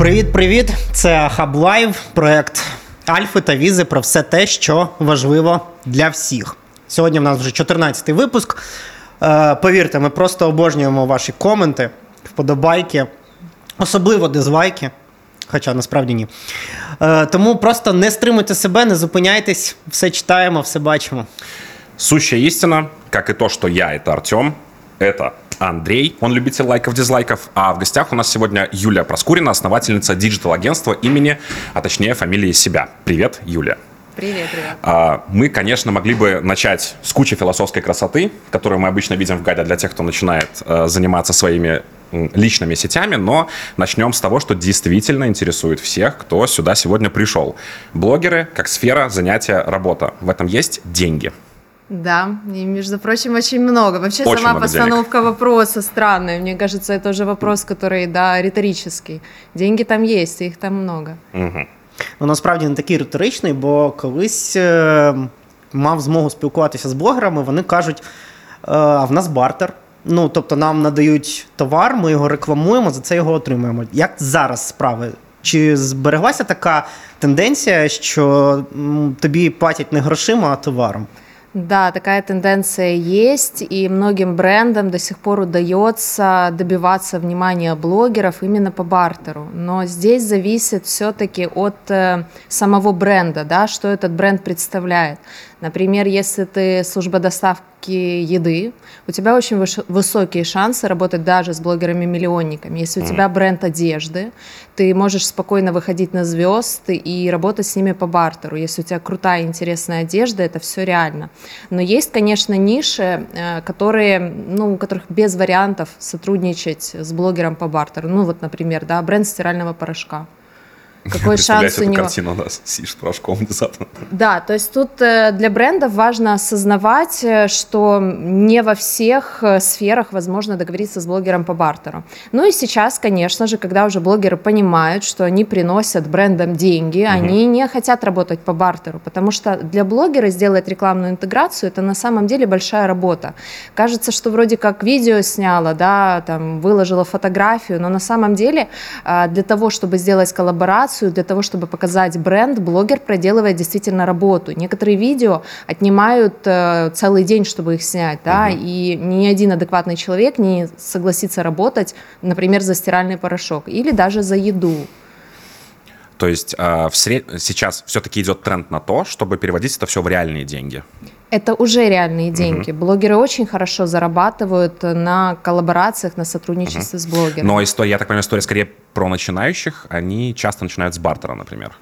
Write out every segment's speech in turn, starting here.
Привіт-привіт! Це Хаб Лайв, проект Альфи та Візи про все те, що важливо для всіх. Сьогодні в нас вже 14-й випуск. Е, повірте, ми просто обожнюємо ваші коменти, вподобайки, особливо дизлайки. Хоча насправді ні. Е, тому просто не стримуйте себе, не зупиняйтесь, все читаємо, все бачимо. Сущая истина, как и то, что я — это Артем, это Андрей, он любитель лайков, дизлайков, а в гостях у нас сегодня Юлия Проскурина, основательница digital-агентства имени, а точнее фамилии себя. Привет, Юлия. Привет, привет. А, Мы, конечно, могли бы начать с кучи философской красоты, которую мы обычно видим в гайде для тех, кто начинает э, заниматься своими личными сетями, но начнем с того, что действительно интересует всех, кто сюда сегодня пришел. Блогеры как сфера занятия, работа. В этом есть деньги. Да, и, между прочим, очень много. Вообще, Очень сама много постановка вопроса странная. Мне кажется, это уже вопрос, который, да, риторический. Деньги там есть, их там много. Мгм. Ну, насправді не такий риторичний, бо колись е, мав змогу спілкуватися з блогерами, вони кажуть, е, а в нас бартер. Ну, тобто нам надають товар, ми його рекламуємо, за це його отримуємо. Як зараз справи? Чи збереглася така тенденція, що м, тобі платять не грошима, а товаром? Да, такая тенденция есть, и многим брендам до сих пор удается добиваться внимания блогеров именно по бартеру. Но здесь зависит все-таки от э, самого бренда, да, что этот бренд представляет. Например, если ты служба доставки еды, у тебя очень высокие шансы работать даже с блогерами-миллионниками. Если у тебя бренд одежды, ты можешь спокойно выходить на звезд и работать с ними по бартеру. Если у тебя крутая, интересная одежда, это все реально. Но есть, конечно, ниши, э, которые, ну, у которых без вариантов сотрудничать с блогером по бартеру. Ну, вот, например, да, бренд стирального порошка. Какой шанс у него? картину, да, сидишь с порошком внезапно. Да, то есть тут э, для брендов важно осознавать, э, что не во всех э, сферах возможно договориться с блогером по бартеру. Ну и сейчас, конечно же, когда уже блогеры понимают, что они приносят брендам деньги, они не хотят работать по бартеру, потому что для блогера сделать рекламную интеграцию это на самом деле большая работа. Кажется, что вроде как видео сняла, да, там выложила фотографию, но на самом деле а, для того, чтобы сделать коллаборацию, для того, чтобы показать бренд, блогер проделывает действительно работу. Некоторые видео отнимают э, целый день, чтобы их снять, да, и ни один адекватный человек не согласится работать, например, за стиральный порошок или даже за еду. То есть а, в сред- сейчас все-таки идет тренд на то, чтобы переводить это все в реальные деньги. Это уже реальные деньги. Блогеры очень хорошо зарабатывают на коллаборациях, на сотрудничестве с блогерами. Но история, я так понимаю, история скорее про начинающих. Они часто начинают с бартера, например.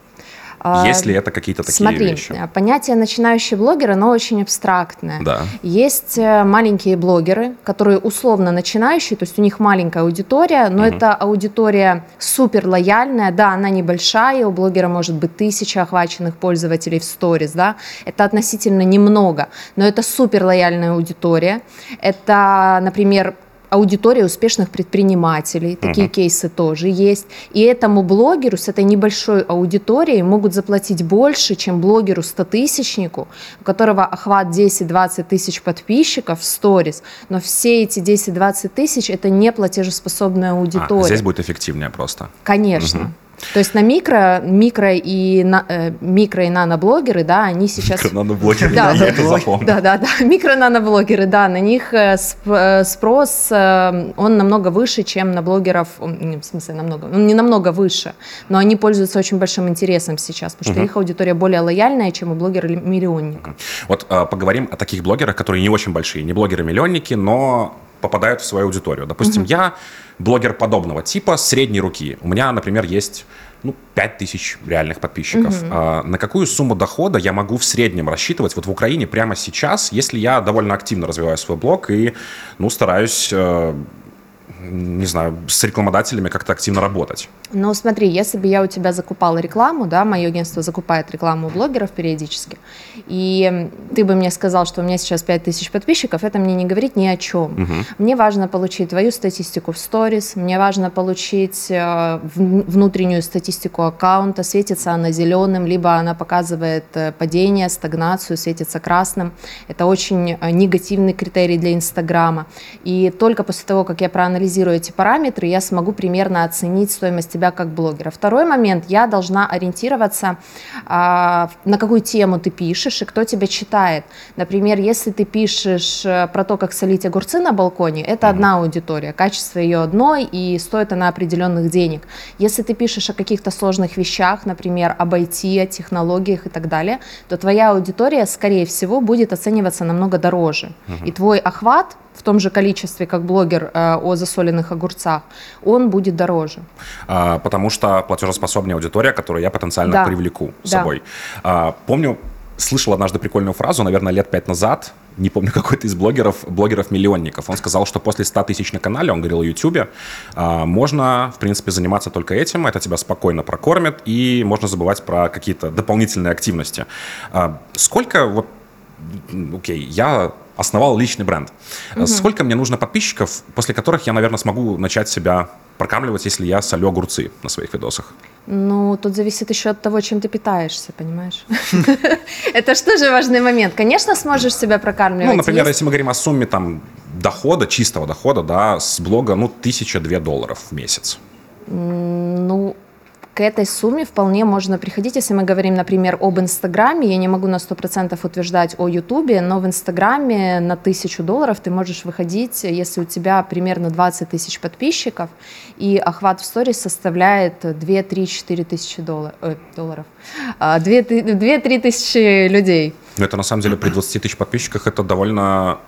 А, Есть ли это какие-то такие Смотри, вещи? э, понятие начинающий блогер, оно очень абстрактное. Да. Есть э, маленькие блогеры, которые условно начинающие, то есть у них маленькая аудитория, но это аудитория супер лояльная, да, она небольшая, у блогера может быть тысяча охваченных пользователей в сторис, да, это относительно немного, но это супер лояльная аудитория. Это, например, аудитория успешных предпринимателей, такие кейсы тоже есть. И этому блогеру с этой небольшой аудиторией могут заплатить больше, чем блогеру 100-тысячнику, у которого охват 10-20 тысяч подписчиков в сторис, но все эти 10-20 тысяч это не платежеспособная аудитория. А, здесь будет эффективнее просто. Конечно. То есть на микро, микро и на, э, микро и наноблогеры, да, они сейчас Наноблогеры, Да, я это запомню. да, да, да. Микро-наноблогеры, да, на них э, э, спрос, э, он намного выше, чем на блогеров, в смысле намного, он не намного выше, но они пользуются очень большим интересом сейчас, потому что их аудитория более лояльная, чем у блогера-миллионника. Вот а, поговорим о таких блогерах, которые не очень большие, не блогеры-миллионники, но попадают в свою аудиторию. Допустим, я блогер подобного типа, средней руки. У меня, например, есть ну, 5000 реальных подписчиков. А на какую сумму дохода я могу в среднем рассчитывать вот в Украине прямо сейчас, если я довольно активно развиваю свой блог и, ну, стараюсь, э, не знаю, с рекламодателями как-то активно работать? Ну, смотри, если бы я у тебя закупала рекламу, да, мое агентство закупает рекламу у блогеров периодически, и ты бы мне сказал, что у меня сейчас 5000 подписчиков, это мне не говорит ни о чем. Мне важно получить твою статистику в сторис, мне важно получить э, вн- внутреннюю статистику аккаунта, светится она зеленым, либо она показывает э, падение, стагнацию, светится красным. Это очень э, негативный критерий для Инстаграма. И только после того, как я проанализирую проанализирую эти параметры, я смогу примерно оценить стоимость тебя как блогера. Второй момент, я должна ориентироваться, а, на какую тему ты пишешь и кто тебя читает. Например, если ты пишешь э, про то, как солить огурцы на балконе, это одна аудитория, качество ее одно, и стоит она определенных денег. Если ты пишешь о каких-то сложных вещах, например, об IT, о технологиях и так далее, то твоя аудитория, скорее всего, будет оцениваться намного дороже. И твой охват в том же количестве, как блогер э, о засоленных огурцах, он будет дороже. А, потому что платежеспособная аудитория, которую я потенциально Да. привлеку с Да. собой. А, помню, слышал однажды прикольную фразу, наверное, лет пять назад, не помню, какой-то из блогеров, блогеров-миллионников. Он сказал, что после 100 тысяч на канале, он говорил о Ютубе, а, можно, в принципе, заниматься только этим, это тебя спокойно прокормит, и можно забывать про какие-то дополнительные активности. Сколько вот окей, я основал личный бренд. Сколько мне нужно подписчиков, после которых я, наверное, смогу начать себя прокармливать, если я солю огурцы на своих видосах? Ну, тут зависит еще от того, чем ты питаешься, понимаешь? Это же тоже важный момент. Конечно, сможешь себя прокармливать. Ну, например, если мы говорим о сумме там дохода, чистого дохода, да, с блога, ну, тысяча-две долларов в месяц. Ну, к этой сумме вполне можно приходить, если мы говорим, например, об Инстаграме. Я не могу на 100% утверждать о Ютубе, но в Инстаграме на тысячу долларов ты можешь выходить, если у тебя примерно 20 тысяч подписчиков, и охват в сторис составляет 2, 3, 4 тысячи ой, долларов. 2-3 тысячи людей. Но это, на самом деле, при 20 тысяч подписчиках это довольно...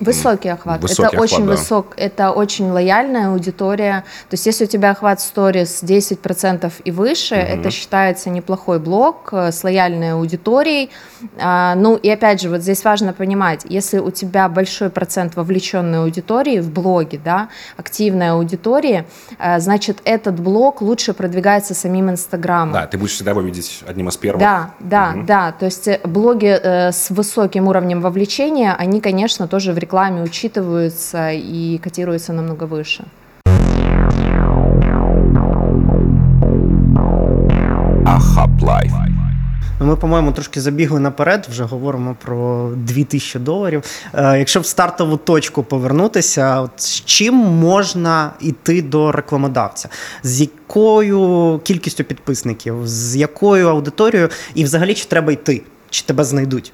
Высокий охват. Высокий это очень охват, да. высок, это очень лояльная аудитория. То есть, если у тебя охват сторис 10% и выше, это считается неплохой блог э, с лояльной аудиторией. А, ну и опять же, вот здесь важно понимать, если у тебя большой процент вовлеченной аудитории в блоге, да, активной аудитории, э, значит, этот блог лучше продвигается самим Инстаграмом. Да, ты будешь всегда его видеть одним из первых. Да, да, да. То есть э, блоги э, с высоким уровнем вовлечения, они, конечно, тоже в рекламе учитываются и котируются намного выше. Hub Life. Ну, Ми, по-моєму, трошки забігли наперед, вже говоримо про 2000 доларів. Е, якщо в стартову точку повернутися, от з чим можна йти до рекламодавця? З якою кількістю підписників, з якою аудиторією, і взагалі чи треба йти? Чи тебе знайдуть?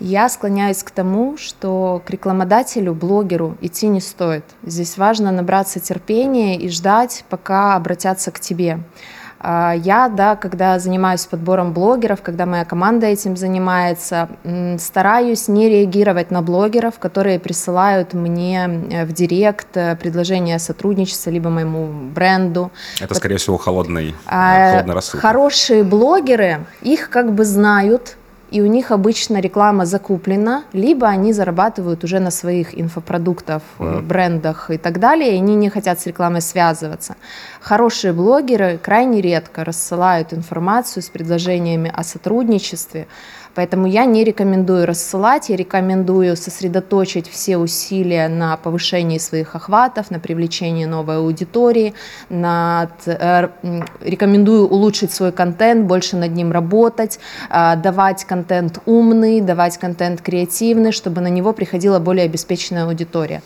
Я склоняюсь к тому, что к рекламодателю, блогеру идти не стоит. Здесь важно набраться терпения и ждать, пока обратятся к тебе. А, Я, да, когда занимаюсь подбором блогеров, когда моя команда этим занимается, стараюсь не реагировать на блогеров, которые присылают мне э, в директ э, предложение о сотрудничестве, либо моему бренду. Это, скорее всего, холодный, А, холодная рассылка. Хорошие блогеры, их как бы знают, и у них обычно реклама закуплена, либо они зарабатывают уже на своих инфопродуктах, э, брендах и так далее, и они не хотят с рекламой связываться. Хорошие блогеры крайне редко рассылают информацию с предложениями о сотрудничестве, Поэтому я не рекомендую рассылать, я рекомендую сосредоточить все усилия на повышении своих охватов, на привлечении новой аудитории, на, э, м, рекомендую улучшить свой контент, больше над ним работать, э, давать контент умный, давать контент креативный, чтобы на него приходила более обеспеченная аудитория.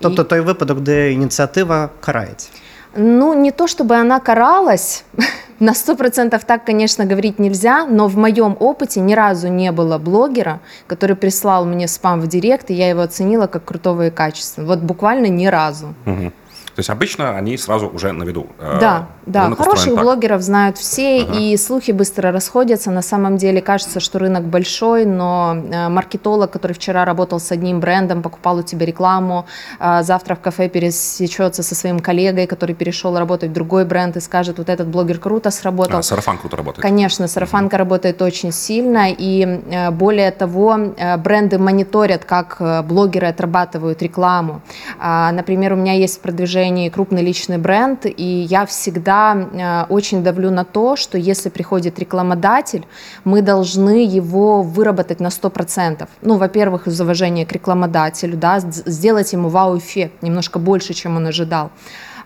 Тобто той випадок, де ініціатива карається. Ну, не то чтобы она каралась, на 100% так, конечно, говорить нельзя, но в моем опыте ни разу не было блогера, который прислал мне спам в директ, и я его оценила как крутого и качественного. Вот буквально ни разу. Мгм. То есть обычно они сразу уже на виду. Э, Да, да, хороших так. блогеров знают все, Ага. и слухи быстро расходятся. На самом деле кажется, что рынок большой, но э, маркетолог, который вчера работал с одним брендом, покупал у тебя рекламу, э, завтра в кафе пересечется со своим коллегой, который перешел работать в другой бренд и скажет, вот этот блогер круто сработал. А, сарафан круто работает. Конечно, сарафанка работает очень сильно, и более того, бренды мониторят, как блогеры отрабатывают рекламу. А, Например, у меня есть в продвижении крупный личный бренд, и я всегда э, очень давлю на то, что если приходит рекламодатель, мы должны его выработать на 100%. Ну, во-первых, из уважения к рекламодателю, да, сделать ему вау-эффект, немножко больше, чем он ожидал.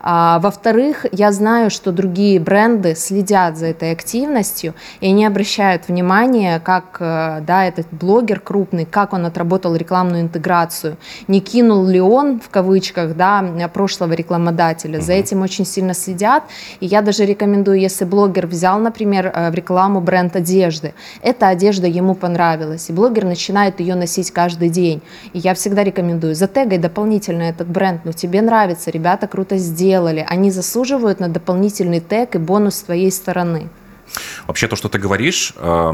А, во-вторых, я знаю, что другие бренды следят за этой активностью, и они обращают внимание, как э, да, этот блогер крупный, как он отработал рекламную интеграцию, не кинул ли он, в кавычках, да, прошлого рекламодателя. За этим очень сильно следят, и я даже рекомендую, если блогер взял, например, э, в рекламу бренд одежды, эта одежда ему понравилась, и блогер начинает ее носить каждый день. И я всегда рекомендую, затегай дополнительно этот бренд, ну тебе нравится, ребята круто сделали, они заслуживают на дополнительный тег и бонус с твоей стороны. Вообще то, что ты говоришь, э,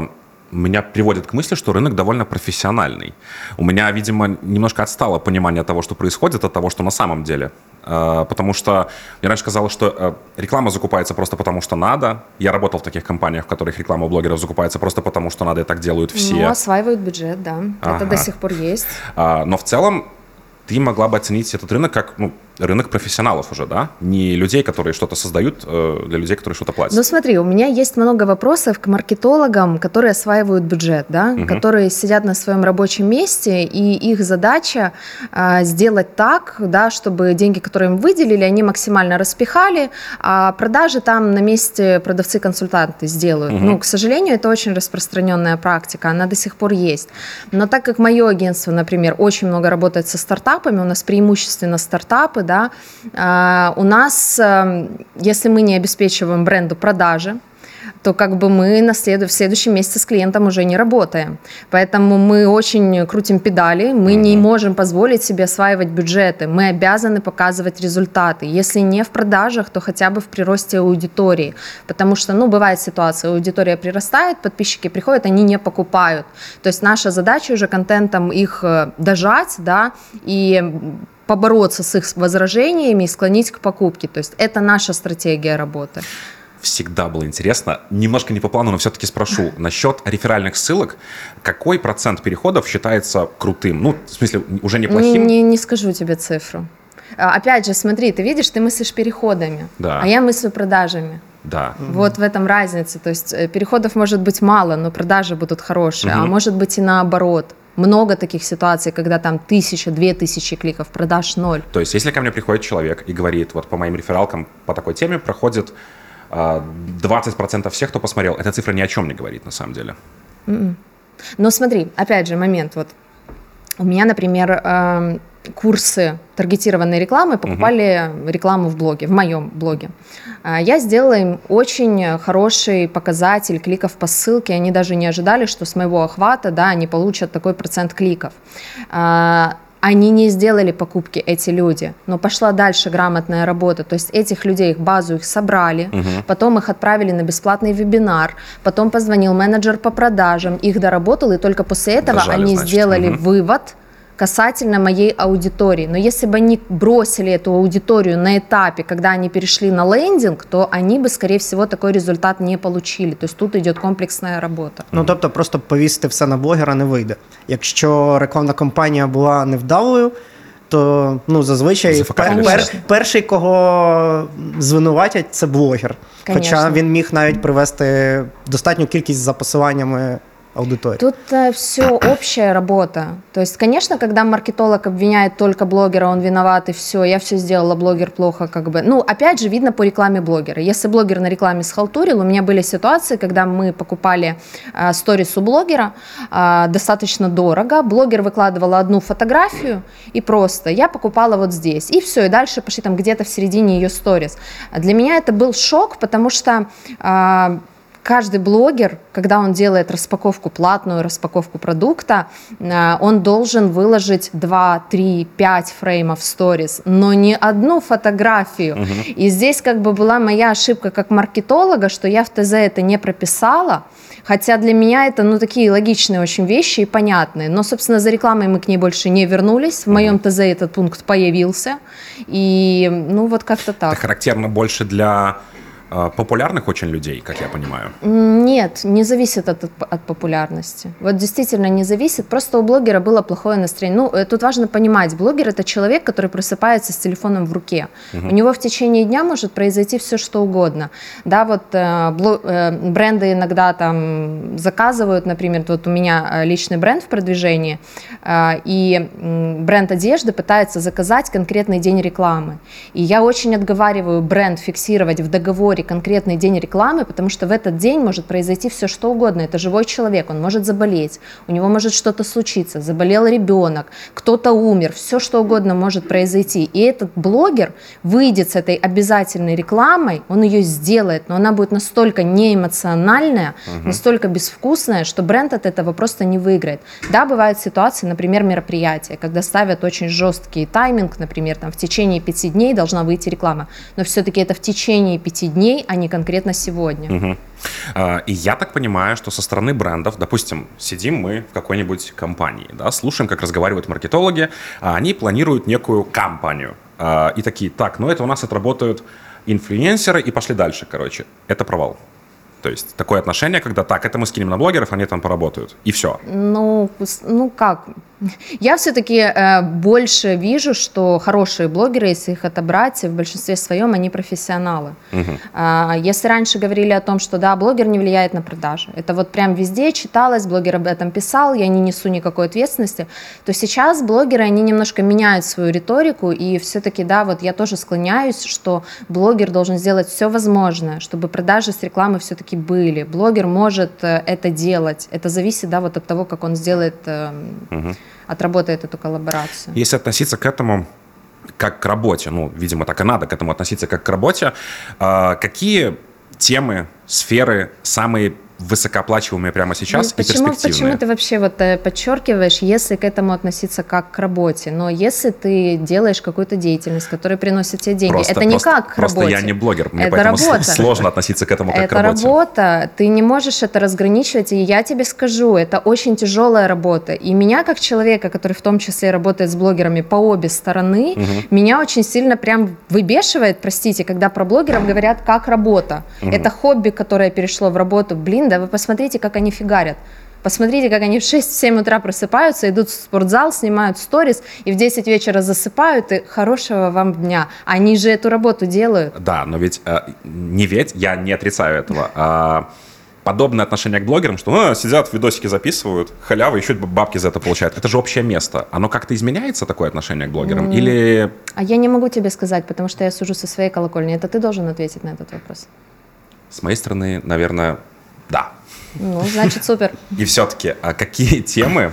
меня приводит к мысли, что рынок довольно профессиональный. У меня, видимо, немножко отстало понимание того, что происходит, от того, что на самом деле. Э, потому что я раньше сказал, что э, реклама закупается просто потому, что надо. Я работал в таких компаниях, в которых реклама у блогеров закупается просто потому, что надо, и так делают все. Ну, осваивают бюджет, да. Ага. Это до сих пор есть. А, Но в целом ты могла бы оценить этот рынок как ну, рынок профессионалов уже, да? Не людей, которые что-то создают, э, для людей, которые что-то платят. Ну смотри, у меня есть много вопросов к маркетологам, которые осваивают бюджет, да, Мгм. которые сидят на своем рабочем месте, и их задача а, сделать так, да, чтобы деньги, которые им выделили, они максимально распихали, а продажи там на месте продавцы-консультанты сделают. Мгм. Ну, к сожалению, это очень распространенная практика, она до сих пор есть. Но так как мое агентство, например, очень много работает со стартапами, у нас преимущественно стартапы, да, а, у нас, эм, если мы не обеспечиваем бренду продажи, то как бы мы на след... в следующем месяце с клиентом уже не работаем. Поэтому мы очень крутим педали, мы не можем позволить себе осваивать бюджеты, мы обязаны показывать результаты. Если не в продажах, то хотя бы в приросте аудитории. Потому что, ну, бывает ситуация, аудитория прирастает, подписчики приходят, они не покупают. То есть наша задача уже контентом их э, дожать, да, и побороться с их возражениями и склонить к покупке. То есть это наша стратегия работы. Всегда было интересно. Немножко не по плану, но все-таки спрошу. Насчет реферальных ссылок, какой процент переходов считается крутым? Ну, в смысле, уже Не, неплохим? не, не скажу тебе цифру. А, Опять же, смотри, ты видишь, ты мыслишь переходами, Да. а я мыслю продажами. Да. Вот в этом разница. То есть э, переходов может быть мало, но продажи будут хорошие, а Мгм. может быть и наоборот. Много таких ситуаций, когда там тысяча, две тысячи кликов, продаж ноль. То есть, если ко мне приходит человек и говорит, вот по моим рефералкам по такой теме проходит а, 20% всех, кто посмотрел, эта цифра ни о чем не говорит на самом деле. Но смотри, опять же, момент. Вот у меня, например, эм, курсы таргетированной рекламы покупали рекламу в блоге, в моем блоге. А, Я сделала им очень хороший показатель кликов по ссылке. Они даже не ожидали, что с моего охвата да, они получат такой процент кликов. А, Они не сделали покупки, эти люди, но пошла дальше грамотная работа. То есть этих людей, их базу их собрали, потом их отправили на бесплатный вебинар, потом позвонил менеджер по продажам, их доработал, и только после этого Дожали, они значит. сделали Мгм. вывод касательно моей аудитории. Но если бы они бросили эту аудиторию на этапе, когда они перешли на лендинг, то они бы, скорее всего, такой результат не получили. То есть тут идет комплексная работа. Ну тобто, просто повісити все на блогера не вийде. Якщо рекламна кампанія була невдалою, то ну зазвичай Зафакапилися. пер, пер, перший, кого звинуватять, це блогер. Хоча Конечно. він міг навіть привести достатню кількість за посиланнями аудиторії. Тут все общая работа. То есть, конечно, когда маркетолог обвиняет только блогера, он виноват и все, я все сделала, блогер плохо, как бы. Ну, опять же, видно по рекламе блогера. Если блогер на рекламе схалтурил, у меня были ситуации, когда мы покупали э, сторис у блогера э, достаточно дорого. Блогер выкладывала одну фотографию и просто я покупала вот здесь. И все, и дальше пошли там где-то в середине ее сторис. Для меня это был шок, потому что э, каждый блогер, когда он делает распаковку, платную распаковку продукта, э, он должен выложить 2, 3, 5 фреймов сторис, но не одну фотографию. И здесь как бы была моя ошибка как маркетолога, что я в ТЗ это не прописала, хотя для меня это ну такие логичные очень вещи и понятные. Но, собственно, за рекламой мы к ней больше не вернулись. В моем ТЗ этот пункт появился. И ну вот как-то Это так. характерно больше для популярных очень людей, как я понимаю. Нет, не зависит от, от популярности. Вот действительно не зависит. Просто у блогера было плохое настроение. Ну, э, тут важно понимать, блогер это человек, который просыпается с телефоном в руке. Угу. У него в течение дня может произойти все, что угодно. Да, вот э, бло, э, бренды иногда там заказывают, например, вот у меня э, личный бренд в продвижении, э, и бренд одежды пытается заказать конкретный день рекламы. И я очень отговариваю бренд фиксировать в договоре конкретный день рекламы, потому что в этот день может произойти все что угодно. Это живой человек, он может заболеть, у него может что-то случиться, заболел ребенок, кто-то умер, все что угодно может произойти. И этот блогер выйдет с этой обязательной рекламой, он ее сделает, но она будет настолько неэмоциональная, угу. настолько безвкусная, что бренд от этого просто не выиграет. Да, бывают ситуации, например, мероприятия, когда ставят очень жесткий тайминг, например, там в течение пяти дней должна выйти реклама, но все-таки это в течение пяти дней, а не конкретно сегодня. Угу. И я так понимаю, что со стороны брендов, допустим, сидим мы в какой-нибудь компании, да, слушаем, как разговаривают маркетологи, а они планируют некую кампанию. А, и такие, так, ну это у нас отработают инфлюенсеры и пошли дальше, короче. Это провал. То есть такое отношение, когда так, это мы скинем на блогеров, они там поработают. И все. Ну, ну как? Я все-таки э, больше вижу, что хорошие блогеры, если их отобрать, в большинстве своем они профессионалы. Угу. Если раньше говорили о том, что да, блогер не влияет на продажи, это вот прям везде читалось, блогер об этом писал, я не несу никакой ответственности, то сейчас блогеры, они немножко меняют свою риторику, и все-таки, да, вот я тоже склоняюсь, что блогер должен сделать все возможное, чтобы продажи с рекламы все-таки были. Блогер может э, это делать, это зависит, да, вот от того, как он сделает... Угу отработает эту коллаборацию. Если относиться к этому как к работе, ну, видимо, так и надо к этому относиться как к работе, а, какие темы, сферы самые высокооплачиваемые прямо сейчас ну, почему, и перспективные. Почему ты вообще вот э, подчеркиваешь, если к этому относиться как к работе, но если ты делаешь какую-то деятельность, которая приносит тебе деньги, просто, это не просто, как к просто работе. я не блогер, мне это поэтому работа. сложно относиться к этому как это к работе. Это работа, ты не можешь это разграничивать, и я тебе скажу, это очень тяжелая работа. И меня как человека, который в том числе работает с блогерами по обе стороны, угу. меня очень сильно прям выбешивает, простите, когда про блогеров говорят как работа. Угу. Это хобби, которое перешло в работу. Блин, да вы посмотрите, как они фигарят. Посмотрите, как они в 6-7 утра просыпаются, идут в спортзал, снимают сторис и в 10 вечера засыпают, и хорошего вам дня. Они же эту работу делают. Да, но ведь э, не ведь, я не отрицаю этого. А подобное отношение к блогерам, что ну, сидят, видосики записывают, халява, еще бабки за это получают. Это же общее место. Оно как-то изменяется, такое отношение к блогерам? Mm. Или... А я не могу тебе сказать, потому что я сужу со своей колокольни. Это ты должен ответить на этот вопрос. С моей стороны, наверное, да. Ну, значит, супер. И все-таки, а какие темы,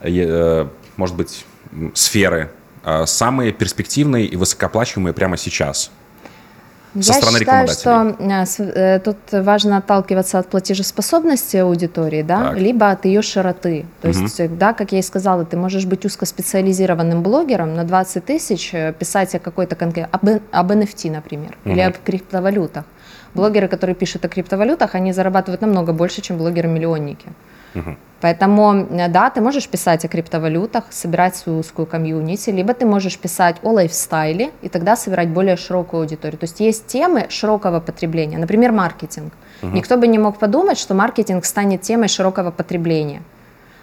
э, может быть, сферы э, самые перспективные и высокооплачиваемые прямо сейчас? Со Я стороны считаю, что э, тут важно отталкиваться от платежеспособности аудитории, да, так. либо от ее широты. То угу. есть, да, как я и сказала, ты можешь быть узкоспециализированным блогером на 20 тысяч, писать о какой-то конкретной, об, об NFT, например, угу. или об криптовалютах. Блогеры, которые пишут о криптовалютах, они зарабатывают намного больше, чем блогеры-миллионники. Угу. Поэтому, э, да, ты можешь писать о криптовалютах, собирать свою узкую комьюнити, либо ты можешь писать о лайфстайле и тогда собирать более широкую аудиторию. То есть есть темы широкого потребления, например, маркетинг. Угу. Никто бы не мог подумать, что маркетинг станет темой широкого потребления.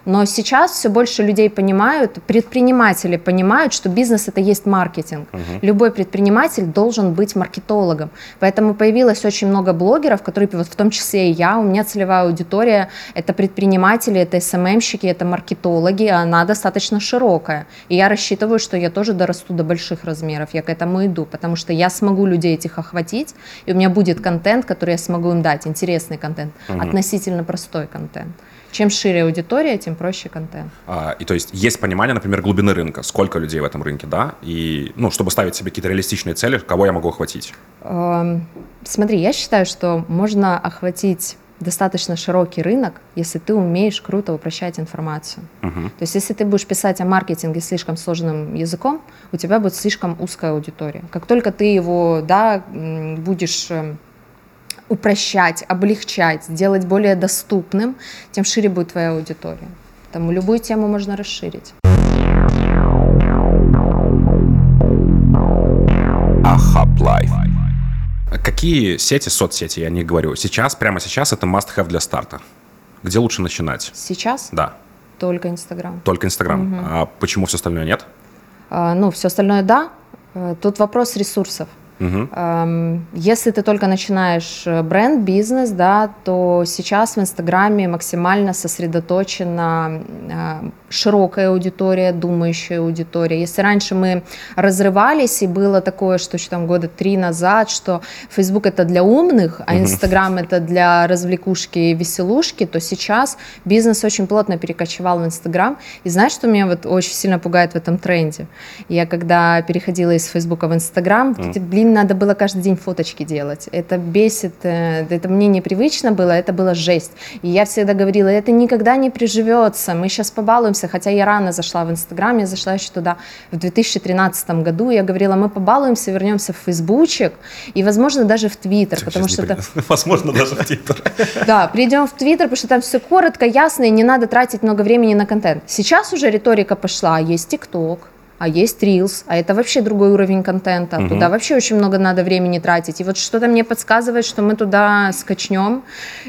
Но сейчас все больше людей понимают, предприниматели понимают, что бизнес это есть маркетинг. Угу. Любой предприниматель должен быть маркетологом. Поэтому появилось очень много блогеров, которые, вот в том числе и я, у меня целевая аудитория это предприниматели, это СММщики, это маркетологи, она достаточно широкая. И я рассчитываю, что я тоже дорасту до больших размеров, я к этому иду, потому что я смогу людей этих охватить, и у меня будет контент, который я смогу им дать, интересный контент, угу. относительно простой контент. Чем шире аудитория, тем проще контент. А, и то есть есть понимание, например, глубины рынка, сколько людей в этом рынке, да, и, ну, чтобы ставить себе какие-то реалистичные цели, кого я могу охватить? Эм, смотри, я считаю, что можно охватить достаточно широкий рынок, если ты умеешь круто упрощать информацию. Uh-huh. То есть, если ты будешь писать о маркетинге слишком сложным языком, у тебя будет слишком узкая аудитория. Как только ты его, да, будешь эм, упрощать, облегчать, сделать более доступным, тем шире будет твоя аудитория. Тому любую тему можно расширить. Hub Life. какие сети, соцсети, я не говорю, сейчас, прямо сейчас это must-have для старта? Где лучше начинать? Сейчас Да, только Инстаграм. только Инстаграм. А почему все остальное нет? А, Ну, все остальное да. Э, Тут вопрос ресурсов. Эм, Если ты только начинаешь э, бренд, бизнес, да, то сейчас в Инстаграме максимально сосредоточена э, широкая аудитория, думающая аудитория. Если раньше мы разрывались, и было такое, что еще там года три назад, что Facebook это для умных, а Инстаграм это для развлекушки и веселушки, то сейчас бизнес очень плотно перекочевал в Инстаграм. И знаешь, что меня вот очень сильно пугает в этом тренде? Я когда переходила из Фейсбука в Инстаграм, вот эти, надо было каждый день фоточки делать. Это бесит, э, это мне непривычно было, это было жесть. И я всегда говорила, это никогда не приживется, мы сейчас побалуемся, хотя я рано зашла в Инстаграм, я зашла еще туда в 2013 году, я говорила, мы побалуемся, вернемся в Фейсбучик и, возможно, даже в Твиттер, потому что это... Возможно, даже в Твиттер. Да, перейдем в Твиттер, потому что там все коротко, ясно, и не надо тратить много времени на контент. Сейчас уже риторика пошла, есть ТикТок, а есть Reels, а это вообще другой уровень контента. Туда вообще очень много надо времени тратить. И вот что-то мне подсказывает, что мы туда скачнем,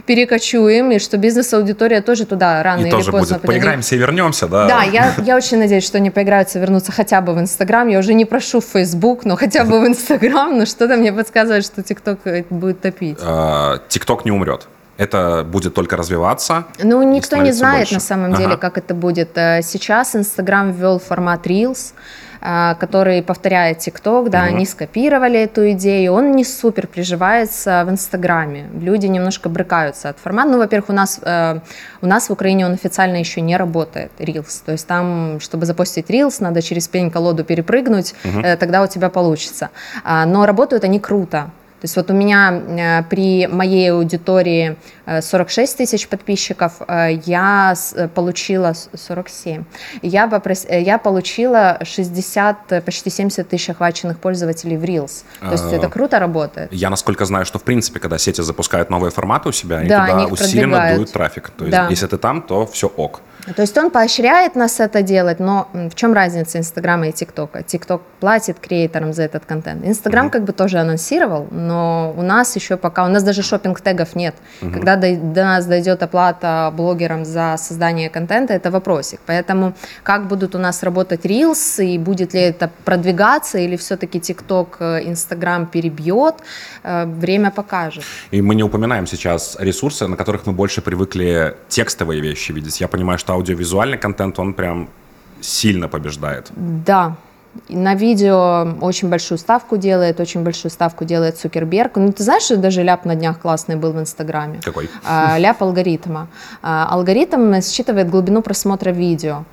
перекочуем, и что бизнес-аудитория тоже туда рано И или тоже поздно будет придет. поиграемся и вернемся, да? Да, я, я очень надеюсь, что они поиграются, вернутся хотя бы в Инстаграм. Я уже не прошу в Фейсбук, но хотя бы в Инстаграм. Но что-то мне подсказывает, что ТикТок э, будет топить. А, ТикТок не умрет. Это будет только развиваться. Ну, никто не знает больше. на самом деле, Ага. как это будет. Э, Сейчас Инстаграм ввел формат Reels, э, который повторяет ТикТок, да, Мгм. они скопировали эту идею, он не супер приживается в Инстаграме. Люди немножко брыкаются от формата. Ну, во-первых, у нас, э, у нас в Украине он официально еще не работает, Reels. То есть там, чтобы запустить Reels, надо через пень-колоду перепрыгнуть, э, тогда у тебя получится. А, Но работают они круто. То есть вот у меня э, при моей аудитории э, 46 тысяч подписчиков, э, я э, получила с- 47. Я, попрос- э, я получила 60, э, почти 70 тысяч охваченных пользователей в Reels. То есть А. это круто работает. Я, насколько знаю, что, в принципе, когда сети запускают новые форматы у себя, они Да, туда они усиленно продвигают. дуют трафик. То есть, Да. если ты там, то все ок. То есть он поощряет нас это делать, но в чем разница Инстаграма и ТикТока? ТикТок платит креаторам за этот контент. Инстаграм как бы тоже анонсировал, но у нас еще пока, у нас даже шопинг тегов нет. Когда до, до нас дойдет оплата блогерам за создание контента, это вопросик. Поэтому как будут у нас работать Reels и будет ли это продвигаться или все-таки ТикТок э, Инстаграм перебьет, э, время покажет. И мы не упоминаем сейчас ресурсы, на которых мы больше привыкли текстовые вещи видеть. Я понимаю, что аудиовизуальный контент, он прям сильно побеждает. Да, на видео очень большую ставку делает, очень большую ставку делает Цукерберг. Ну, ты знаешь, что даже ляп на днях классный был в Инстаграме? Какой? А, ляп алгоритма. А, алгоритм считывает глубину просмотра видео.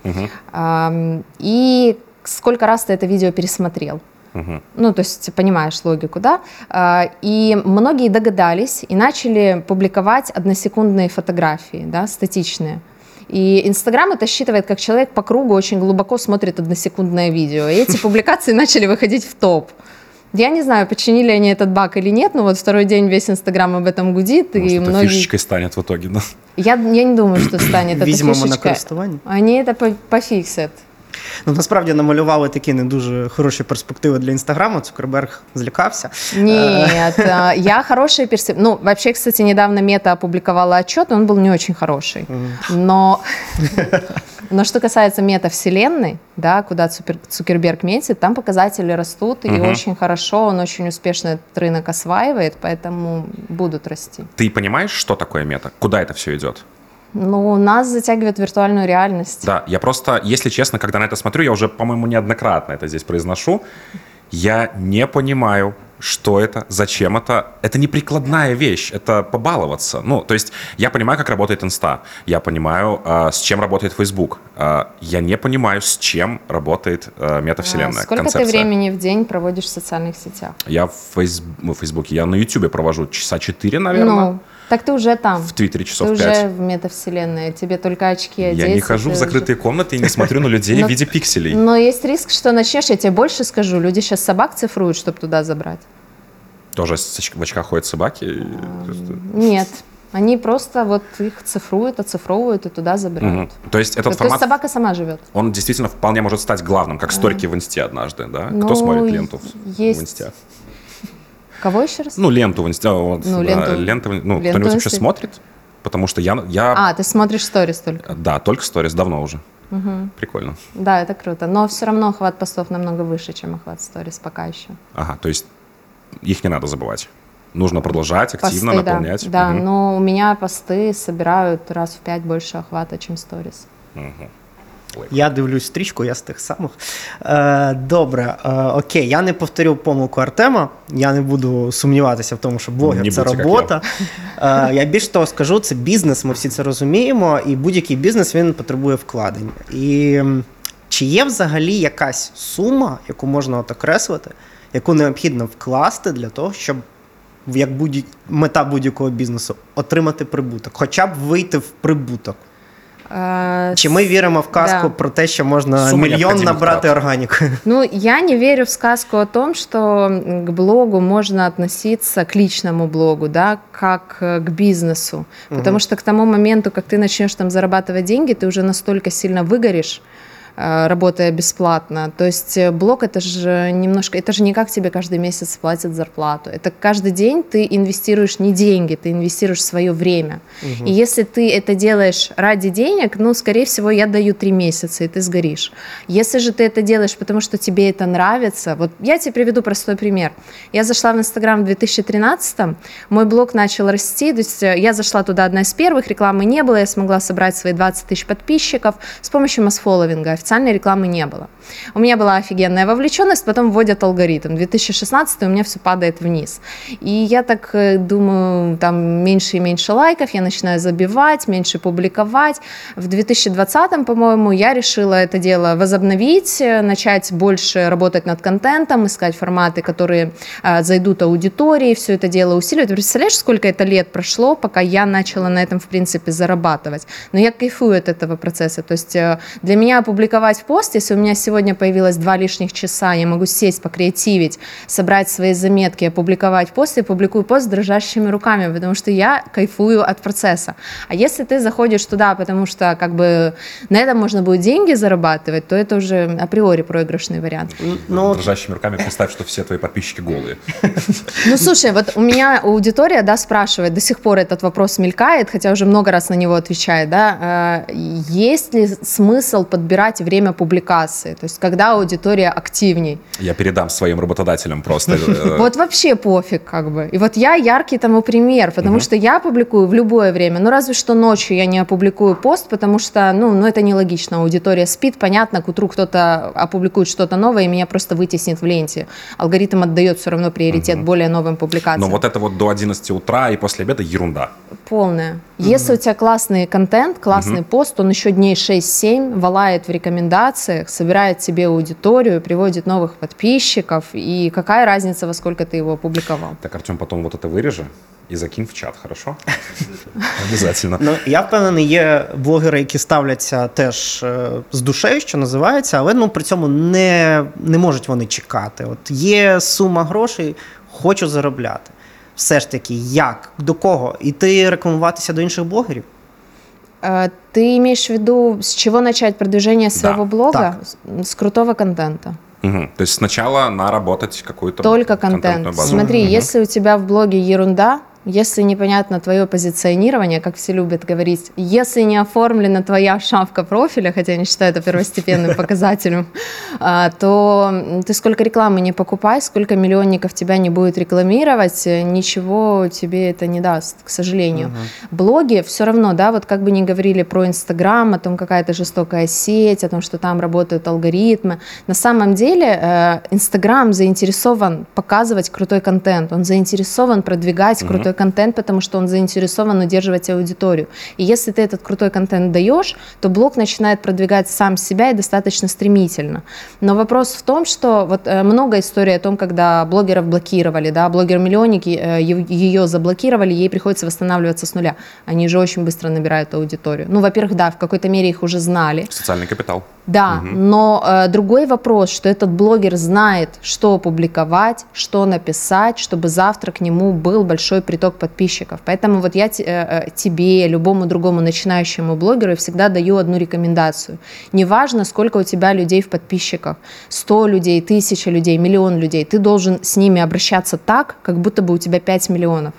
Ам, и сколько раз ты это видео пересмотрел. Мгм. Ну, то есть понимаешь логику, да? А, И многие догадались и начали публиковать односекундные фотографии, да, статичные. И Инстаграм это считывает, как человек по кругу очень глубоко смотрит односекундное видео. И эти публикации начали выходить в топ. Я не знаю, починили они этот баг или нет, но вот второй день весь Инстаграм об этом гудит, Может, и это многие... фишечкой станет в итоге, да? Я, я не думаю, что станет фишечка. користування. Они это по- пофиксят. Ну насправді намалювали такі не дуже хороші перспективи для інстаграму. Цукерберг злякався. Нет, а, я хорошая персеп... Ну, вообще, кстати, недавно Мета опубликовала отчет, он был не очень хороший. Но, но что касается метавселенной, да, куда Цупер- Цукерберг метит, там показатели растут, и Мгм. очень хорошо, он очень успешно этот рынок осваивает, поэтому будут расти. Ты понимаешь, что такое мета? Куда это все идет? Ну, нас затягивает виртуальную реальность. Да, я просто, если честно, когда на это смотрю, я уже, по-моему, неоднократно это здесь произношу, я не понимаю, что это, зачем это. Это не прикладная вещь, это побаловаться. Ну, то есть я понимаю, как работает инста, я понимаю, а, с чем работает Facebook. А, я не понимаю, с чем работает а, метавселенная, А Сколько концепция. ты времени в день проводишь в социальных сетях? Я в, фейс... в Фейсбуке, я на Ютубе провожу часа 4, наверное, Ну, так ты уже там. в Твиттере часов ты 5. уже в метавселенной, тебе только очки одеть. Я не хожу в уже- закрытые комнаты и не смотрю на людей в виде пикселей. Но есть риск, что начнешь, я тебе больше скажу, люди сейчас собак цифруют, чтобы туда забрать. Тоже в очках ходят собаки. Нет, они просто вот их цифруют, оцифровывают и туда забирают. Мгм. То есть этот То есть формат, собака сама живет. он действительно вполне может стать главным, как сторики в инсте однажды, да? Кто Ну, смотрит ленту в- есть. в инсте? Кого еще раз? Ну, ленту в инсте, вот, Ну, да, ленту- лента, в- ну, ленту кто-нибудь вообще смотрит? Потому что я, я А, ты смотришь сторис только. да, только сторис давно уже. Прикольно. Да, это круто. Но все равно охват постов намного выше, чем охват сторис пока еще. Ага, то есть их не надо забывать. Нужно продолжать активно Посты, да. наполнять. Да, Мгм. но у меня посты собирают раз в пять больше охвата, чем сторис. Я дивлюсь стрічку, я з тих самих. Е, добре, е, окей, я не повторю помилку Артема. Я не буду сумніватися в тому, що блогер це робота. Е, я більш того скажу, це бізнес, ми всі це розуміємо, і будь-який бізнес він потребує вкладень. І чи є взагалі якась сума, яку можна от окреслити, яку необхідно вкласти для того, щоб як будь мета будь-якого бізнесу отримати прибуток, хоча б вийти в прибуток? Э, Чи ми віримо в казку Да. про те, що можна Сума мільйон необхідних набрати втрат. органікою? Ну, я не верю в сказку о том, что м, к блогу можно относиться к личному блогу, да, как э, к бизнесу. Потому что к тому моменту, как ты начнешь там зарабатывать деньги, ты уже настолько сильно выгоришь, э, работая бесплатно. То есть э, блог это же немножко, это же не как тебе каждый месяц платят зарплату. Это каждый день ты инвестируешь не деньги, ты инвестируешь свое время. И если ты это делаешь ради денег, ну, скорее всего, я даю три месяца, и ты сгоришь. Если же ты это делаешь, потому что тебе это нравится, вот я тебе приведу простой пример. Я зашла в Инстаграм в 2013 мой блог начал расти, то есть э, я зашла туда одна из первых, рекламы не было, я смогла собрать свои 20 тысяч подписчиков с помощью масс-фолловинга, официальной рекламы не было. У меня была офигенная вовлеченность, потом вводят алгоритм. 2016 у меня все падает вниз. И я так э, думаю, там меньше и меньше лайков, я начинаю забивать, меньше публиковать. В 2020, по-моему, я решила это дело возобновить, э, начать больше работать над контентом, искать форматы, которые э, зайдут аудитории, все это дело усиливать. Представляешь, сколько это лет прошло, пока я начала на этом, в принципе, зарабатывать. Но я кайфую от этого процесса. То есть э, для меня опубликовать пост, если у меня сегодня появилось два лишних часа, я могу сесть, покреативить, собрать свои заметки, опубликовать пост, и публикую пост с дрожащими руками, потому что я кайфую от процесса. А если ты заходишь туда, потому что как бы на этом можно будет деньги зарабатывать, то это уже априори проигрышный вариант. Ну, Дрожащими руками представь, что все твои подписчики голые. Ну, слушай, вот у меня аудитория, да, спрашивает, до сих пор этот вопрос мелькает, хотя уже много раз на него отвечает, да, э, есть ли смысл подбирать время публикации, то есть когда аудитория активней? Я передам своим работодателям просто. э, Вот вообще пофиг, как бы. И вот я яркий тому пример, потому что я публикую в любое время. Ну, разве что ночью я не опубликую пост, потому что, ну, ну это нелогично. Аудитория спит, понятно, к утру кто-то опубликует что-то новое, и меня просто вытеснит в ленте. Алгоритм отдает все равно приоритет более новым публикациям. Но вот это вот до 11 утра и после обеда ерунда. Полная. Если у тебя классный контент, классный пост, он еще дней 6-7 валает в рекомендациях, собирает себе аудиторию, приводит новых подписчиков, и какая разница, во сколько ты его опубликовал? Так, Артем, потом вот это вырежи и закинь в чат, хорошо? Обязательно. ну я впевнений, є блогери, які ставляться теж е, з душею, що називається, але ну при цьому не, не можуть вони чекати. От є сума грошей, хочу заробляти. Все ж таки, як, до кого? Іти рекламуватися до інших блогерів? Э, Ты имеешь в виду, с чего начать продвижение своего блога? так. С- крутого контента. Мгм. То есть сначала наработать какую-то Только контент. базу. Смотри, Мгм. если у тебя в блоге ерунда, если непонятно твое позиционирование, как все любят говорить, если не оформлена твоя шапка профиля, хотя я не считаю это первостепенным показателем, а, то ты сколько рекламы не покупай, сколько миллионников тебя не будет рекламировать, э, ничего тебе это не даст, к сожалению. Блоги все равно, да, вот как бы ни говорили про Инстаграм, о том, какая это жестокая сеть, о том, что там работают алгоритмы, на самом деле э, Инстаграм заинтересован показывать крутой контент, он заинтересован продвигать крутой контент, потому что он заинтересован удерживать аудиторию. И если ты этот крутой контент даешь, то блог начинает продвигать сам себя и достаточно стремительно. Но вопрос в том, что вот э, много историй о том, когда блогеров блокировали, да, блогер-миллионники э, ее заблокировали, ей приходится восстанавливаться с нуля. Они же очень быстро набирают аудиторию. Ну, во-первых, да, в какой-то мере их уже знали. Социальный капитал. Да, но э, другой вопрос, что этот блогер знает, что опубликовать, что написать, чтобы завтра к нему был большой приток приток подписчиков. Поэтому вот я э, э, тебе, любому другому начинающему блогеру всегда даю одну рекомендацию. Неважно, сколько у тебя людей в подписчиках, 100 людей, 1000 людей, миллион людей, ты должен с ними обращаться так, как будто бы у тебя 5 миллионов.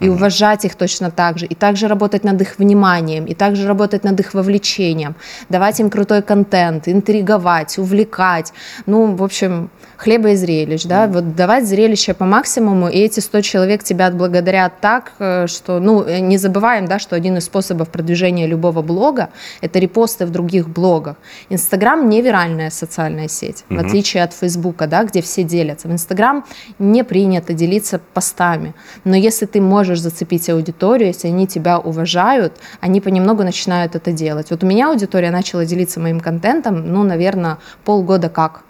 И уважать их точно так же, и также работать над их вниманием, и также работать над их вовлечением, давать им крутой контент, интриговать, увлекать, ну, в общем, хлеба и зрелищ, да, вот давать зрелище по максимуму, и эти 100 человек тебя отблагодарят так, э, что, ну, э, не забываем, да, что один из способов продвижения любого блога – это репосты в других блогах. Инстаграм не виральная социальная сеть, в отличие от Фейсбука, да, где все делятся. В Инстаграм не принято делиться постами, но если ты можешь зацепить аудиторию, если они тебя уважают, они понемногу начинают это делать. Вот у меня аудитория начала делиться моим контентом, ну, наверное, полгода как.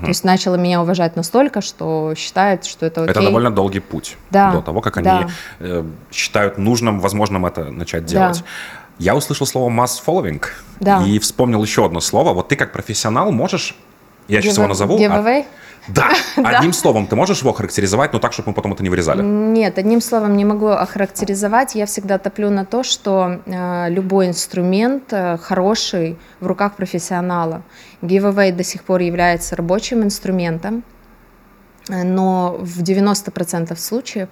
То есть начала меня уважать настолько, что считает, что это окей. Это довольно долгий путь Да, до того, как они да. э, считают нужным, возможным это начать делать. Я услышал слово mass following Да. и вспомнил еще одно слово. Вот ты как профессионал можешь, я сейчас его Give- назову. а- giveaway? Да, одним словом, ты можешь его характеризовать, но так, чтобы мы потом это не вырезали. Нет, одним словом не могу охарактеризовать. Я всегда топлю на то, что э, любой инструмент э, хороший в руках профессионала. Giveaway до сих пор является рабочим инструментом, э, но в 90% случаев,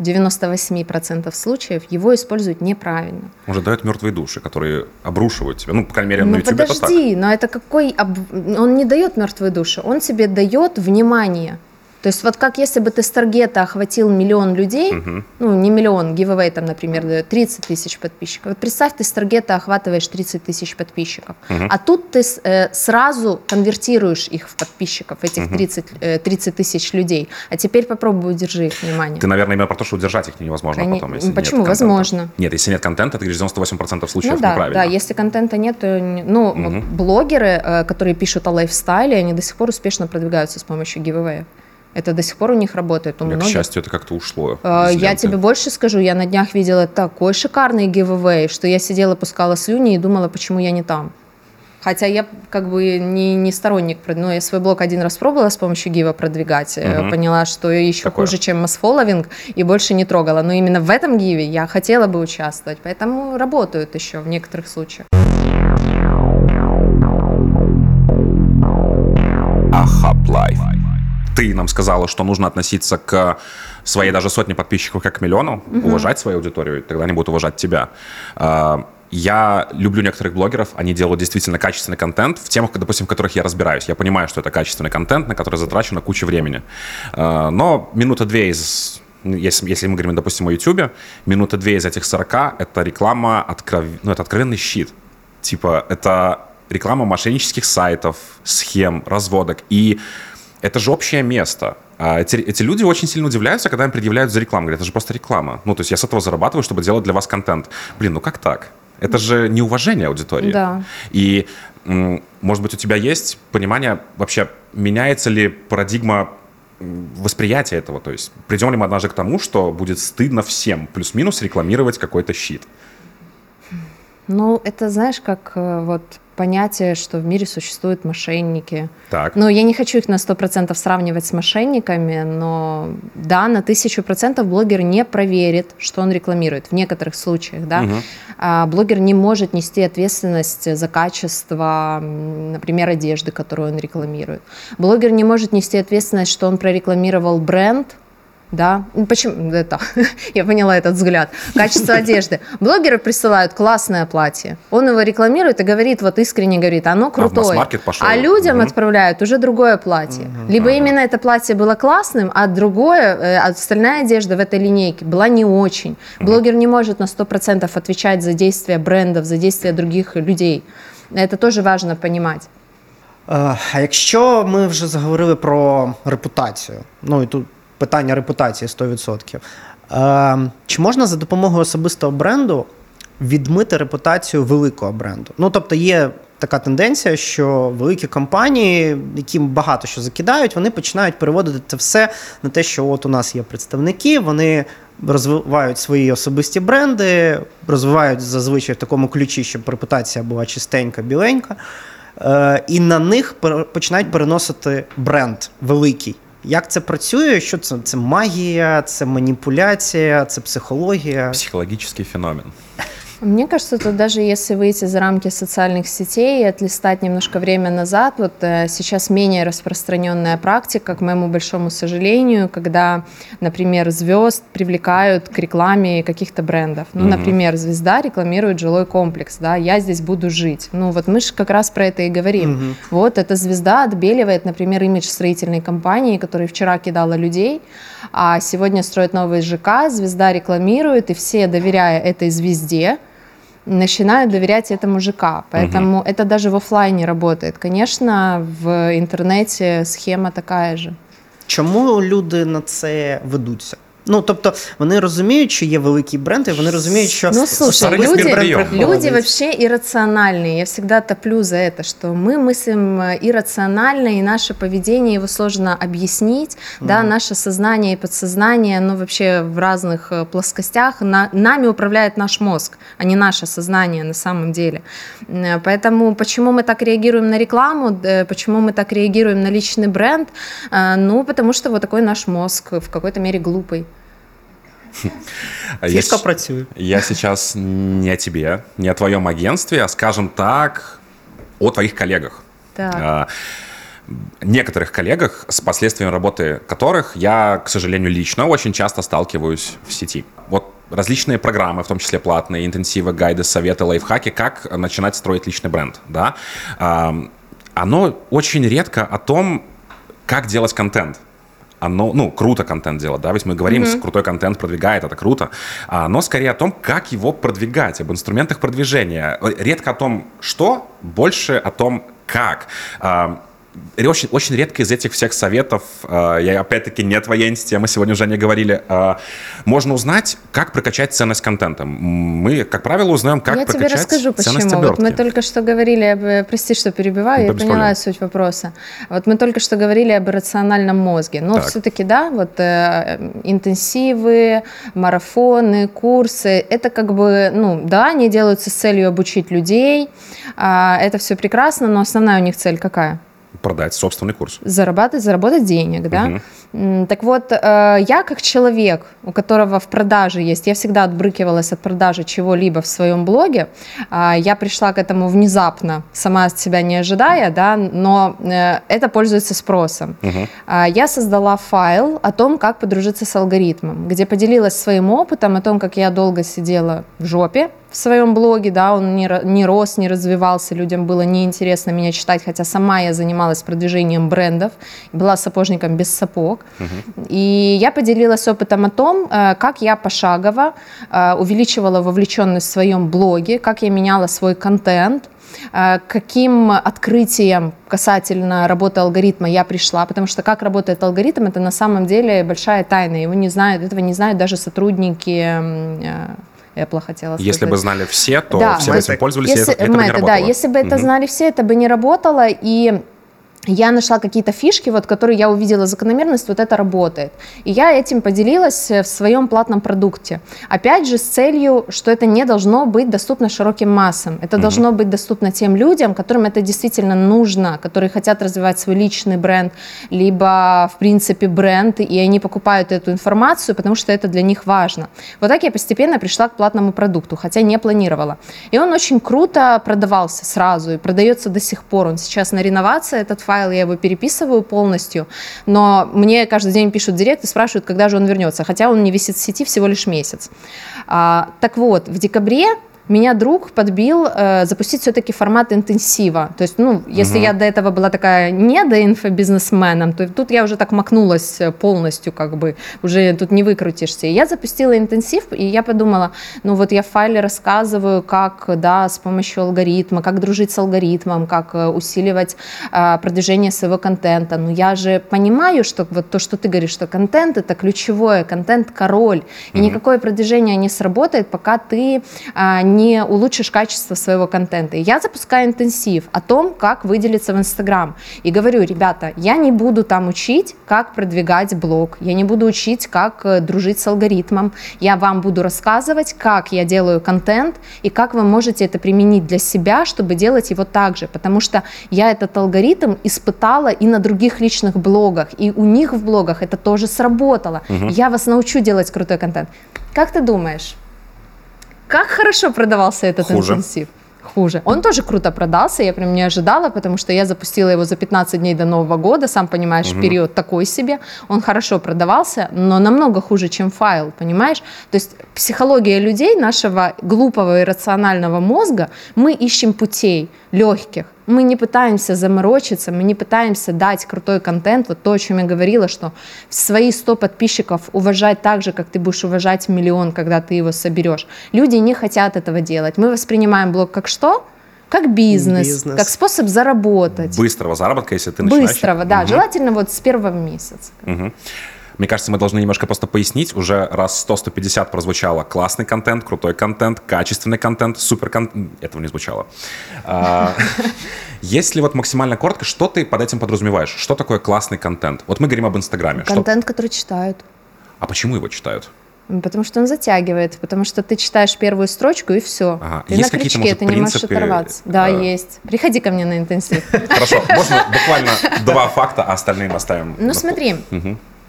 в 98% случаев его используют неправильно. Он же дает мертвые души, которые обрушивают тебя. Ну, по крайней мере, на Ну YouTube это так. подожди, но это какой... об- Он не дает мертвые души, он тебе дает внимание. То есть вот как если бы ты с таргета охватил миллион людей, ну не миллион, giveaway там, например, дает 30 тысяч подписчиков. Вот представь, ты с таргета охватываешь 30 тысяч подписчиков, а тут ты э, сразу конвертируешь их в подписчиков, этих 30, э, 30 тысяч людей. А теперь попробуй удержи их внимание. Ты, наверное, именно про то, что удержать их невозможно Коне- потом, если нет Почему? контента. Возможно. Нет, если нет контента, ты говоришь, 98% случаев Ну да, неправильно. да, если контента нет, то ну вот блогеры, э, которые пишут о лайфстайле, они до сих пор успешно продвигаются с помощью giveaway. Это до сих пор у них работает. У меня, к многих. счастью, это как-то ушло. Э, Я тебе больше скажу, я на днях видела такой шикарный giveaway, что я сидела, пускала слюни и думала, почему я не там. Хотя я как бы не, не сторонник, но я свой блог один раз пробовала с помощью гива продвигать, Мгм. поняла, что еще Такое. хуже, чем масс-фолловинг, и больше не трогала. Но именно в этом гиве я хотела бы участвовать, поэтому работают еще в некоторых случаях. Ты нам сказала, что нужно относиться к своей даже сотне подписчиков как к миллиону, уважать свою аудиторию, и тогда они будут уважать тебя. А, Я люблю некоторых блогеров, они делают действительно качественный контент в темах, допустим, в которых я разбираюсь. Я понимаю, что это качественный контент, на который затрачена куча времени. А, Но минута две из ну, если, если мы говорим, допустим, о YouTube, минута две из этих 40 — это реклама, откров... ну, это откровенный щит. Типа, это реклама мошеннических сайтов, схем, разводок. И это же общее место. А эти, эти люди очень сильно удивляются, когда им предъявляют за рекламу. Говорят, это же просто реклама. Ну, то есть я с этого зарабатываю, чтобы делать для вас контент. Блин, ну как так? Это же неуважение аудитории. Да. И, может быть, у тебя есть понимание вообще, меняется ли парадигма восприятия этого? То есть придем ли мы однажды к тому, что будет стыдно всем плюс-минус рекламировать какой-то щит? Ну, это знаешь, как э, вот понятие, что в мире существуют мошенники. Так. Ну, я не хочу их на 100% сравнивать с мошенниками, но да, на 1000% блогер не проверит, что он рекламирует в некоторых случаях, да. А, блогер не может нести ответственность за качество, например, одежды, которую он рекламирует. Блогер не может нести ответственность, что он прорекламировал бренд, да, Ну, почему это? Я поняла этот взгляд. Качество одежды. Блогеры присылают классное платье. Он его рекламирует и говорит, вот искренне говорит, оно крутое. масс-маркет пошел. А людям Мгм. отправляют уже другое платье. Либо именно это платье было классным, а другое, э, а остальная одежда в этой линейке была не очень. Блогер не может на 100% отвечать за действия брендов, за действия других людей. Это тоже важно понимать. Е, А якщо ми вже заговорили про репутацію, ну і тут питання репутації 100%. Е, чи можна за допомогою особистого бренду відмити репутацію великого бренду? Ну, тобто є така тенденція, що великі компанії, яким багато що закидають, вони починають переводити це все на те, що от у нас є представники, вони розвивають свої особисті бренди, розвивають зазвичай в такому ключі, щоб репутація була чистенька, біленька. Е, і на них починають переносити бренд великий. Як це працює? Що це? Це магія, це маніпуляція, це психологія. Психологический феномен. Мне кажется, тут даже если выйти за рамки социальных сетей и отлистать немножко время назад, вот э, сейчас менее распространенная практика, к моему большому сожалению, когда, например, звезд привлекают к рекламе каких-то брендов. Ну, Мгм. например, звезда рекламирует жилой комплекс, да, я здесь буду жить. Ну, вот мы же как раз про это и говорим. Мгм. Вот эта звезда отбеливает, например, имидж строительной компании, которая вчера кидала людей, а сегодня строит новый ЖК, звезда рекламирует, и все, доверяя этой звезде, начинают доверять этому ЖК. Поэтому это даже в офлайне работает. Конечно, в интернете схема такая же. Чому люди на це ведуться? Ну, тобто, вони розуміють, що є великий бренд, і вони розуміють, що Ну, слушай, Старый люди, спецприем. люди вообще иррациональные. Я всегда топлю за это, что мы мыслим э, иррационально, и наше поведение его сложно объяснить. Да, наше сознание и подсознание, оно вообще в разных э, плоскостях. На- нами управляет наш мозг, а не наше сознание на самом деле. М, э, Поэтому почему мы так реагируем на рекламу, э, почему мы так реагируем на личный бренд? Э, Ну, потому что вот такой наш мозг в какой-то мере глупый. А я фішка с- працює. Я сейчас не о тебе, не о твоем агентстве, а, скажем так, о твоих коллегах. Так. А, некоторых коллегах, с последствиями работы которых я, к сожалению, лично очень часто сталкиваюсь в сети. Вот различные программы, в том числе платные, интенсивы, гайды, советы, лайфхаки, как начинать строить личный бренд, да, А, оно очень редко о том, как делать контент. Оно, ну, круто контент делать, да, ведь мы говорим, что крутой контент продвигает, это круто, а оно скорее о том, как его продвигать, об инструментах продвижения. Редко о том, что, больше о том, как. А, Очень, очень редко из этих всех советов, э, я опять-таки не твоя мы сегодня уже не говорили, э, можно узнать, как прокачать ценность контента. Мы, как правило, узнаем, как я тебе прокачать расскажу, ценность почему. Вот обертки. мы только что говорили об... э, Прости, что перебиваю, Да я поняла проблем. суть вопроса. Вот мы только что говорили об рациональном мозге. Но Так. все-таки, да, вот э, интенсивы, марафоны, курсы, это как бы, ну, да, они делаются с целью обучить людей, а, это все прекрасно, но основная у них цель какая? Продать собственный курс. зарабатывать, заработать денег, да. М, Так вот, э, я как человек, у которого в продаже есть, я всегда отбрыкивалась от продажи чего-либо в своем блоге, а, я пришла к этому внезапно, сама от себя не ожидая, да, но э, это пользуется спросом. А, Я создала файл о том, как подружиться с алгоритмом, где поделилась своим опытом о том, как я долго сидела в жопе в своем блоге, да, он не, не рос, не развивался, людям было неинтересно меня читать, хотя сама я занималась продвижением брендов, была сапожником без сапог. И я поделилась опытом о том, э, как я пошагово э, увеличивала вовлеченность в своем блоге, как я меняла свой контент, э, каким открытиям касательно работы алгоритма я пришла, потому что как работает алгоритм, это на самом деле большая тайна, его не знают, этого не знают даже сотрудники Apple, хотела сказать. Если бы знали все, то Да. все бы этим это- пользовались, и Если, это, этого мы не это, работало. да, если бы это знали все, это бы не работало, и я нашла какие-то фишки, вот, которые я увидела закономерность, вот это работает. И я этим поделилась э, в своем платном продукте. Опять же, с целью, что это не должно быть доступно широким массам. Это должно быть доступно тем людям, которым это действительно нужно, которые хотят развивать свой личный бренд, либо, в принципе, бренд, и они покупают эту информацию, потому что это для них важно. Вот так я постепенно пришла к платному продукту, хотя не планировала. И он очень круто продавался сразу и продается до сих пор. Он сейчас на реновации, этот файл, я его переписываю полностью, но мне каждый день пишут директ и спрашивают, когда же он вернется, хотя он не висит в сети всего лишь месяц. А, так вот, в декабре меня друг подбил э, запустить все-таки формат интенсива. То есть, ну, если Мгм. я до этого была такая не до инфобизнесменом, то тут я уже так макнулась э, полностью, как бы, уже тут не выкрутишься. И я запустила интенсив, и я подумала, ну вот я в файле рассказываю, как, да, с помощью алгоритма, как дружить с алгоритмом, как э, усиливать э, продвижение своего контента. Но я же понимаю, что вот то, что ты говоришь, что контент это ключевое, контент король, и Мгм. никакое продвижение не сработает, пока ты а, не улучшишь качество своего контента. И я запускаю интенсив о том, как выделиться в Инстаграм. И говорю, ребята, я не буду там учить, как продвигать блог, я не буду учить, как э, дружить с алгоритмом. Я вам буду рассказывать, как я делаю контент и как вы можете это применить для себя, чтобы делать его так же. Потому что я этот алгоритм испытала и на других личных блогах, и у них в блогах это тоже сработало. Я вас научу делать крутой контент. Как ты думаешь, как хорошо продавался этот Хуже. интенсив? Хуже. Он тоже круто продался, я прям не ожидала, потому что я запустила его за 15 дней до Нового года, сам понимаешь, период такой себе. Он хорошо продавался, но намного хуже, чем файл, понимаешь? То есть психология людей, нашего глупого и рационального мозга, мы ищем путей легких. Мы не пытаемся заморочиться, мы не пытаемся дать крутой контент, вот то, о чем я говорила, что свои 100 подписчиков уважать так же, как ты будешь уважать миллион, когда ты его соберешь. Люди не хотят этого делать. Мы воспринимаем блог как что? Как бизнес, Бизнес. как способ заработать. Быстрого заработка, если ты начинаешь. Быстрого, да. Желательно вот с первого месяца. Мгм. Мне кажется, мы должны немножко просто пояснить. Уже раз 100-150 прозвучало классный контент, крутой контент, качественный контент, супер контент. Этого не звучало. А, Если вот максимально коротко, что ты под этим подразумеваешь? Что такое классный контент? Вот мы говорим об Инстаграме. Контент, который читают. А почему его читают? Потому что он затягивает, потому что ты читаешь первую строчку и все. Ага. Ты Есть на крючке, может, ты не можешь принципы, оторваться. Да, э, есть. Приходи ко мне на интенсив. Хорошо, можно буквально два факта, а остальные мы оставим. Ну смотри,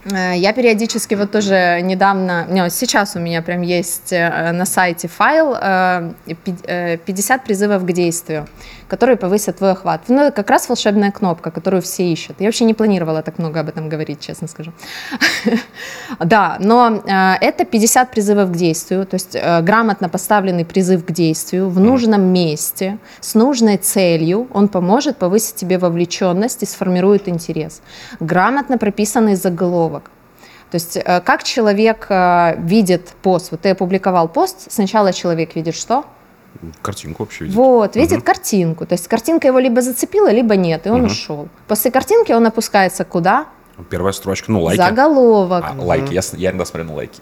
я периодически вот тоже недавно, не, сейчас у меня прям есть э, на сайте файл э, пи- э, 50 призывов к действию, которые повысят твой охват. Ну, это как раз волшебная кнопка, которую все ищут. Я вообще не планировала так много об этом говорить, честно скажу. Да, но э, это 50 призывов к действию, то есть э, грамотно поставленный призыв к действию в нужном месте, с нужной целью, он поможет повысить тебе вовлеченность и сформирует интерес. Грамотно прописанный заголовок. То есть э, как человек э, видит пост, вот ты опубликовал пост, сначала человек видит что? Картинку вообще видеть. Вот, видит картинку. То есть картинка его либо зацепила, либо нет, и он ушел. После картинки он опускается куда? Первая строчка, ну, лайки. Заголовок. А, лайки, я, я иногда смотрю на лайки.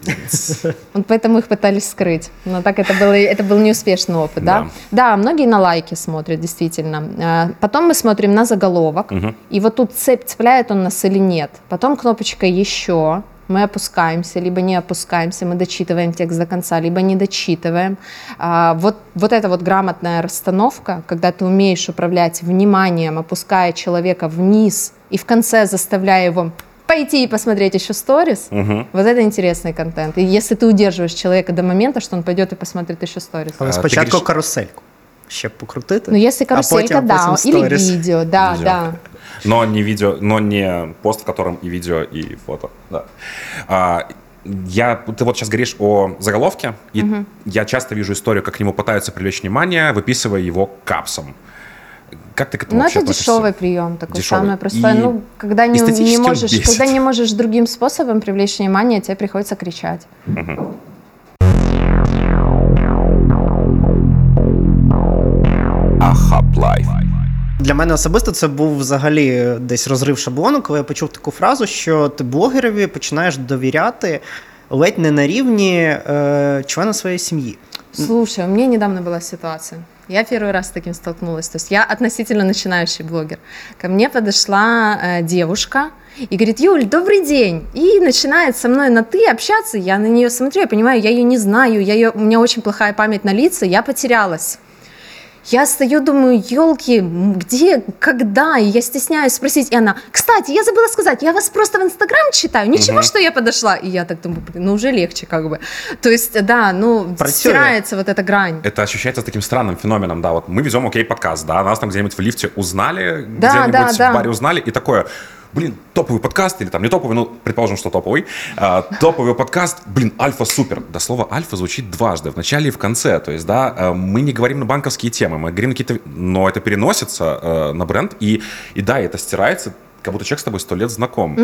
Вот поэтому их пытались скрыть. Но так это, было, это был неуспешный опыт, да? Да. Многие на лайки смотрят, действительно. А, Потом мы смотрим на заголовок, и вот тут цепь, цепляет он нас или нет. Потом кнопочка «Еще», мы опускаемся, либо не опускаемся, мы дочитываем текст до конца, либо не дочитываем. А, вот, вот эта вот грамотная расстановка, когда ты умеешь управлять вниманием, опуская человека вниз и в конце заставляя его пойти и посмотреть еще сторис, вот это интересный контент. И если ты удерживаешь человека до момента, что он пойдет и посмотрит еще сторис. Але А, ти спочатку говориш- карусельку. Ще покрутити. Ну, если а потім- каруселька, а да, потім или сторіс. видео, да, Видео. да. Но не видео, но не пост, в котором и видео, и фото. Да. А, я, ты вот сейчас говоришь о заголовке, и я часто вижу историю, как к нему пытаются привлечь внимание, выписывая его капсом. Как ты к этому Ну, это относишься? дешевый прием, такой Дешевый. самый простой. И ну, когда не, не можешь, бесит. когда не можешь другим способом привлечь внимание, тебе приходится кричать. Hub Life. Для мене особисто це був взагалі десь розрив шаблону, коли я почув таку фразу, що ти блогерові починаєш довіряти ледь не на рівні е, члена своєї сім'ї. Слушай, у меня недавно была ситуация. Я первый раз с таким столкнулась. То есть я относительно начинающий блогер. Ко мне подошла э, девушка и говорит, Юль, добрый день. И начинает со мной на «ты» общаться. Я на нее смотрю, я понимаю, я ее не знаю, я ее, у меня очень плохая память на лица, я потерялась. Я стою, думаю, елки, где, когда? И я стесняюсь спросить. И она, кстати, я забыла сказать, я вас просто в Инстаграм читаю. Ничего, что я подошла. И я так думаю, ну уже легче как бы. То есть, да, ну, Працює. стирается вот эта грань. Это ощущается таким странным феноменом, да, вот мы везем окей подкаст, да, нас там где-нибудь в лифте узнали, Да, где-нибудь да, да. в баре узнали, и такое, блин, топовый подкаст, или там не топовый, ну, предположим, что топовый, а, топовый подкаст, блин, альфа супер. Да, слово альфа звучит дважды, в начале и в конце, то есть, да, э, мы не говорим на банковские темы, мы говорим на какие-то, но это переносится э, на бренд, и, и да, это стирается, как будто человек с тобой сто лет знаком.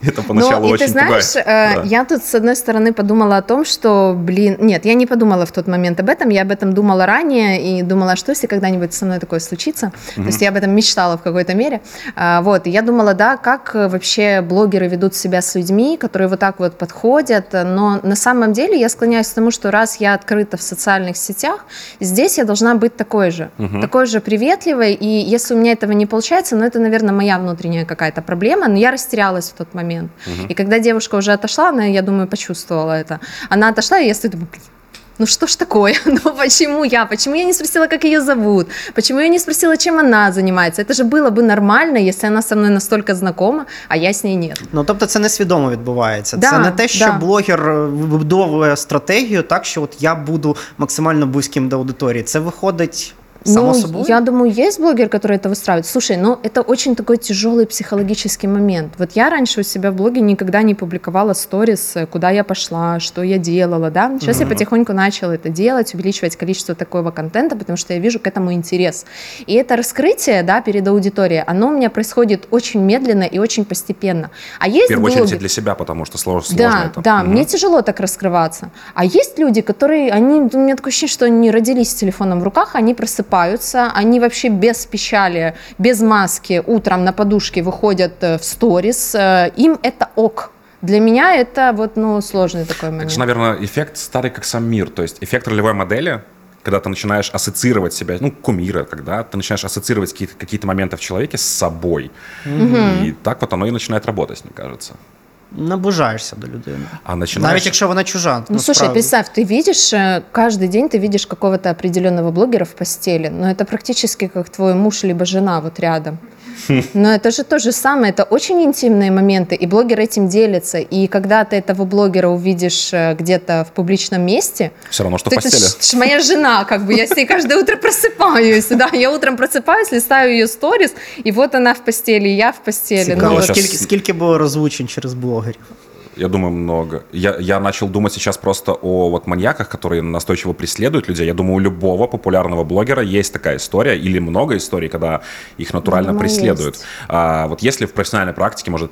Это поначалу Ну, и очень ты знаешь, пугает. э, Да. я тут, с одной стороны, подумала о том, что, блин, нет, я не подумала в тот момент об этом, я об этом думала ранее и думала, что если когда-нибудь со мной такое случится, то есть я об этом мечтала в какой-то мере, А, вот, и я думала, да, как э, вообще блогеры ведут себя с людьми, которые вот так вот подходят, но на самом деле я склоняюсь к тому, что раз я открыта в социальных сетях, здесь я должна быть такой же, такой же приветливой, и если у меня этого не получается, ну, это, наверное, моя внутренняя какая-то проблема, но я растерялась в тот момент И когда девушка уже отошла, она, я думаю, почувствовала это. Она отошла, и я стою, думаю, блин, ну что ж такое? Ну почему я? Почему я не спросила, как ее зовут? Почему я не спросила, чем она занимается? Это же было бы нормально, если она со мной настолько знакома, а я с ней нет. Ну тобто це несвідомо відбувається. Да, це не те, що да. блогер е, вибудовує стратегію так, що от я буду максимально близьким до аудиторії. Це виходить само ну, собою. я думаю, есть блогер, который это выстраивает. Слушай, ну это очень такой тяжелый психологический момент. Вот я раньше у себя в блоге никогда не публиковала сторис, э, куда я пошла, что я делала, да. Сейчас я потихоньку начала это делать, увеличивать количество такого контента, потому что я вижу к этому интерес. И это раскрытие, да, перед аудиторией, оно у меня происходит очень медленно и очень постепенно. А есть В первую очередь блоги... и для себя, потому что слож- сложно Да, это. да, Мгм. мне тяжело так раскрываться. А есть люди, которые, они, у меня такое ощущение, что они родились с телефоном в руках, они просыпаются, они вообще без печали, без маски утром на подушке выходят э, в сторис, э, им это ок. Для меня это вот, ну, сложный такой Это момент. же, наверное, эффект старый как сам мир. То есть эффект ролевой модели, когда ты начинаешь ассоциировать себя, ну, кумира, когда ты начинаешь ассоциировать какие-то, какие-то моменты в человеке с собой. И так вот оно и начинает работать, мне кажется Наближаєшся до людини. А начинаешь... Навіть якщо вона чужа. Ну, слушай, насправді. представь, ты видишь, э, каждый день ты видишь какого-то определенного блогера в постели, но это практически как твой муж либо жена вот рядом. Но это же то же самое, это очень интимные моменты, и блогер этим делится. И когда ты этого блогера увидишь э, где-то в публичном месте, Все равно, что в то это постели. ж- ж моя жена, как бы я с ней каждое утро просыпаюсь, да, я утром просыпаюсь, листаю ее сторис, и вот она в постели, и я в постели. Ну, Цікаво, вот. вот. скільки, скільки було розлучень через блогерів? Я думаю, много. Я, я начал думать сейчас просто о вот маньяках, которые настойчиво преследуют людей. Я думаю, у любого популярного блогера есть такая история или много историй, когда их натурально Думаю, преследуют. есть. А, вот если в профессиональной практике, может,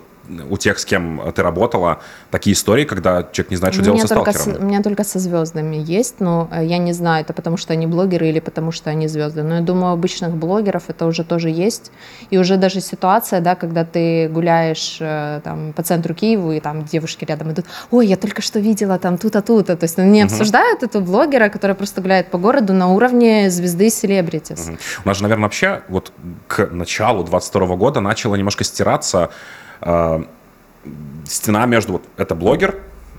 у тех, с кем ты работала, такие истории, когда человек не знает, что У делать со только с, сталкером. у меня только со звездами есть, но э, я не знаю, это потому что они блогеры или потому что они звезды. Но я думаю, у обычных блогеров это уже тоже есть. И уже даже ситуация, да, когда ты гуляешь э, там, по центру Киева, и там девушки рядом идут, ой, я только что видела там тут-то, тут-то. То есть они обсуждают этого блогера, который просто гуляет по городу на уровне звезды селебритис. Мгм. У нас же, наверное, вообще вот к началу 22 года начала немножко стираться стена между вот это блогер,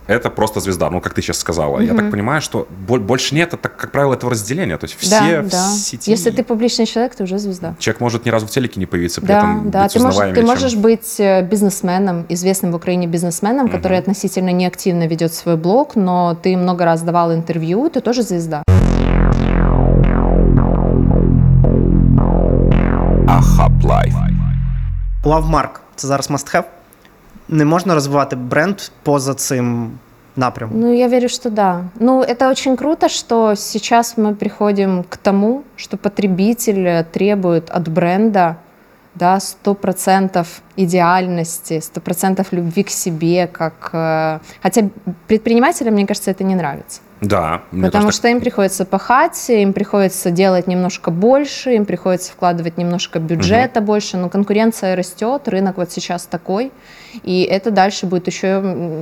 это просто звезда, ну как ты сейчас сказала. Я так понимаю, что бо- больше нет, это, как правило, этого разделения. То есть все да, в да. сети. Если ты публичный человек, ты уже звезда. Человек может ни разу в телеке не появиться, при Да, этом да, быть ты можешь, ты чем- можешь быть э, бизнесменом, известным в Украине бизнесменом, который относительно неактивно ведет свой блог, но ты много раз давал интервью, ты тоже звезда. Life. Lovemark це зараз must-have. Не можна розвивати бренд поза цим напрямом. Ну, я верю, что да. Ну, это очень круто, что сейчас мы приходим к тому, что потребитель э, требует от бренда да, 100% идеальности, 100% любви к себе, как... э, Хотя предпринимателям, мне кажется, это не нравится. Да. Потому тоже что им приходится пахать, им приходится делать немножко больше, им приходится вкладывать немножко бюджета больше, но конкуренция растет, рынок вот сейчас такой, и это дальше будет еще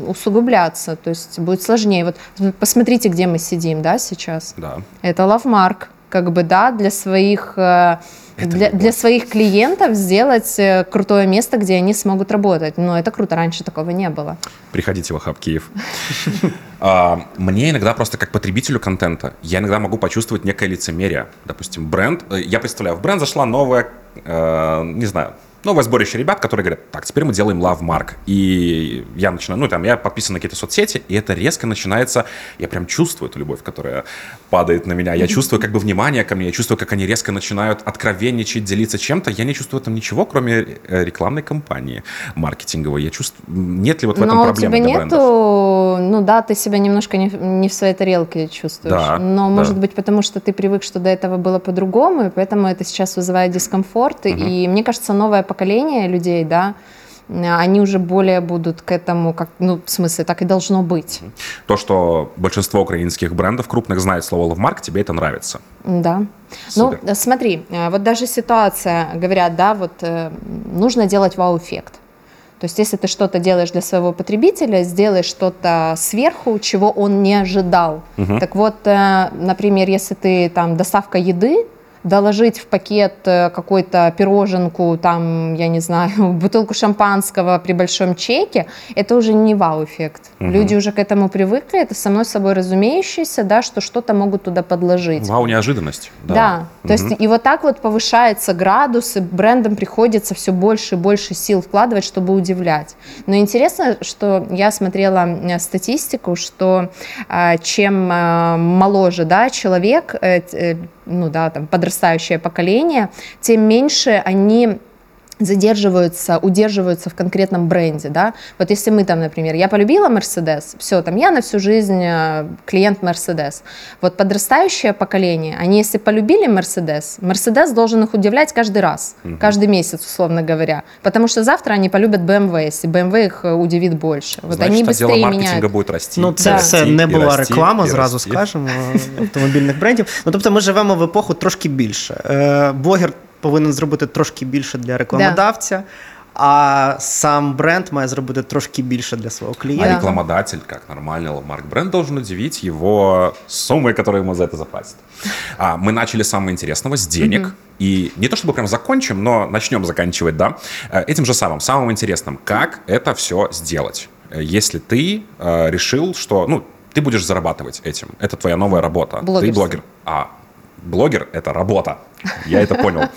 усугубляться, то есть будет сложнее. Вот посмотрите, где мы сидим, да, сейчас. Да. Это лавмарк, как бы, да, для своих, э, Это для, для своих клиентов сделать э, крутое место, где они смогут работать. Но это круто, раньше такого не было. Приходите в Ахаб Киев. А, Мне иногда просто как потребителю контента, я иногда могу почувствовать некое лицемерие. Допустим, бренд, э, я представляю, в бренд зашла новая, э, не знаю, новое сборище ребят, которые говорят, так, теперь мы делаем Love Mark. И я начинаю, ну, там, я подписан на какие-то соцсети, и это резко начинается, я прям чувствую эту любовь, которая падает на меня. Я чувствую как бы внимание ко мне, я чувствую, как они резко начинают откровенничать, делиться чем-то. Я не чувствую этом ничего, кроме рекламной кампании маркетинговой. Я чувствую, нет ли вот в этом Но у проблемы тебя для нету, ну да, ты себя немножко не, в- не в своей тарелке чувствуешь. Да, Но да. может быть потому, что ты привык, что до этого было по-другому, и поэтому это сейчас вызывает дискомфорт. И мне кажется, новое поколение людей, да, они уже более будут к этому, как, ну, в смысле, так и должно быть. То, что большинство украинских брендов крупных знает слово «лавмарк», тебе это нравится. Да. Супер. Ну, смотри, э, вот даже ситуация, говорят, да, вот э, нужно делать вау-эффект. То есть, если ты что-то делаешь для своего потребителя, сделай что-то сверху, чего он не ожидал. Так вот, э, например, если ты там доставка еды, доложить в пакет э, какую-то пироженку, там, я не знаю, бутылку шампанского при большом чеке, это уже не вау-эффект. Люди уже к этому привыкли, это само собой разумеющееся, да, что что-то могут туда подложить. Вау, неожиданность. Да, то есть и вот так вот повышается градус, и брендам приходится все больше и больше сил вкладывать, чтобы удивлять. Но интересно, что я смотрела э, статистику, что э, чем моложе да, человек, ну да, там подрастающее поколение, тем меньше они задерживаются, удерживаются в конкретном бренде, да. Вот если мы там, например, я полюбила Мерседес, все, там я на всю жизнь э, клиент Мерседес. Вот подрастающее поколение, они если полюбили Мерседес, Мерседес должен их удивлять каждый раз, каждый месяц, условно говоря, потому что завтра они полюбят BMW, если BMW их э, удивит больше. Вот Значит, они отдел быстрее маркетинга меняют. будет расти. Ну, це Да. все расти, не і була расти, реклама, і зразу расти. скажемо, е, автомобільних брендів. Ну, тобто ми живемо в епоху трошки більше. Е, Блогер повинен зробити трошки більше для рекламодавця, а сам бренд має зробити трошки більше для свого А клієнта. Да. рекламодатель, как нормальный лавмарк бренд, должен удивить его суммой, которую ему за это заплатят. А, мы начали с самого интересного, с денег. И не то чтобы прям закончим, но начнем заканчивать, да, э, этим же самым, самым интересным, как это все сделать. Э, Если ты э, решил, что, ну, ты будешь зарабатывать этим, это твоя новая работа. Ты Блогерство. блогер. А блогер — это работа. Я это понял.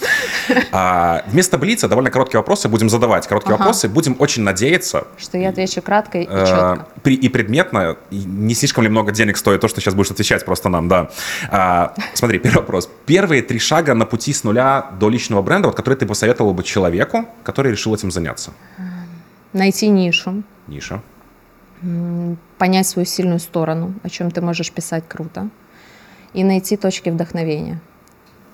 А, вместо Блица довольно короткие вопросы будем задавать. Короткие Ага. вопросы. Будем очень надеяться, Что я отвечу кратко и Э, четко. при- и предметно, и не слишком ли много денег стоит то, что сейчас будешь отвечать просто нам, да. А, смотри, первый вопрос. Первые три шага на пути с нуля до личного бренда, вот, которые ты посоветовал бы человеку, который решил этим заняться. Найти нишу, Ниша. понять свою сильную сторону, о чем ты можешь писать круто, и найти точки вдохновения.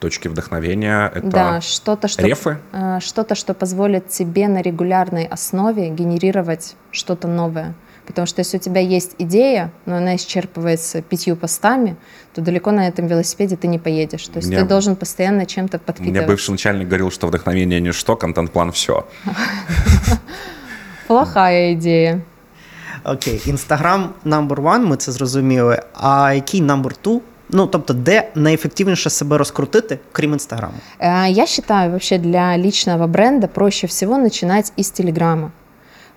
Точки вдохновения — это Да, что-то, что, рефы. э, что-то, что позволит тебе на регулярной основе генерировать что-то новое. Потому что если у тебя есть идея, но она исчерпывается пятью постами, то далеко на этом велосипеде ты не поедешь. То есть Мне- ты должен постоянно чем-то меня подпитывать. бывший начальник говорил, что вдохновение ничто, контент-план все. Плохая идея. Окей, Інстаграм number one, ми це зрозуміли. А який number two? Ну, тобто, де найефективніше себе розкрутити, крім інстаграму? Э, Я считаю, вообще для личного бренда проще всего начинать из Телеграма.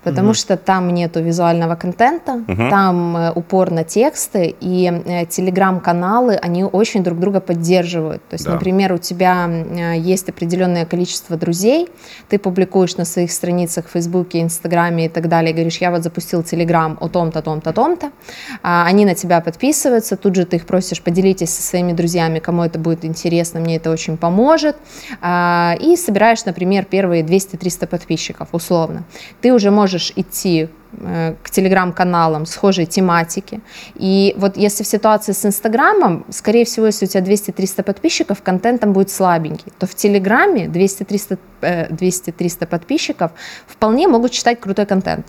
Потому что там нету визуального контента, там э, упор на тексты, и э, телеграм-каналы, они очень друг друга поддерживают. То есть, Да. например, у тебя э, есть определенное количество друзей, ты публикуешь на своих страницах в Фейсбуке, Инстаграме и так далее, говоришь, я вот запустил Телеграм о том-то, том-то, том-то, А, они на тебя подписываются, тут же ты их просишь, поделитесь со своими друзьями, кому это будет интересно, мне это очень поможет, А, и собираешь, например, первые 200-300 подписчиков, условно. Ты уже можешь идти э, к телеграм-каналам схожей тематики. И вот если в ситуации с Инстаграмом, скорее всего, если у тебя 200-300 подписчиков, контент там будет слабенький, то в Телеграме 200-300 э, 200-300 подписчиков вполне могут читать крутой контент.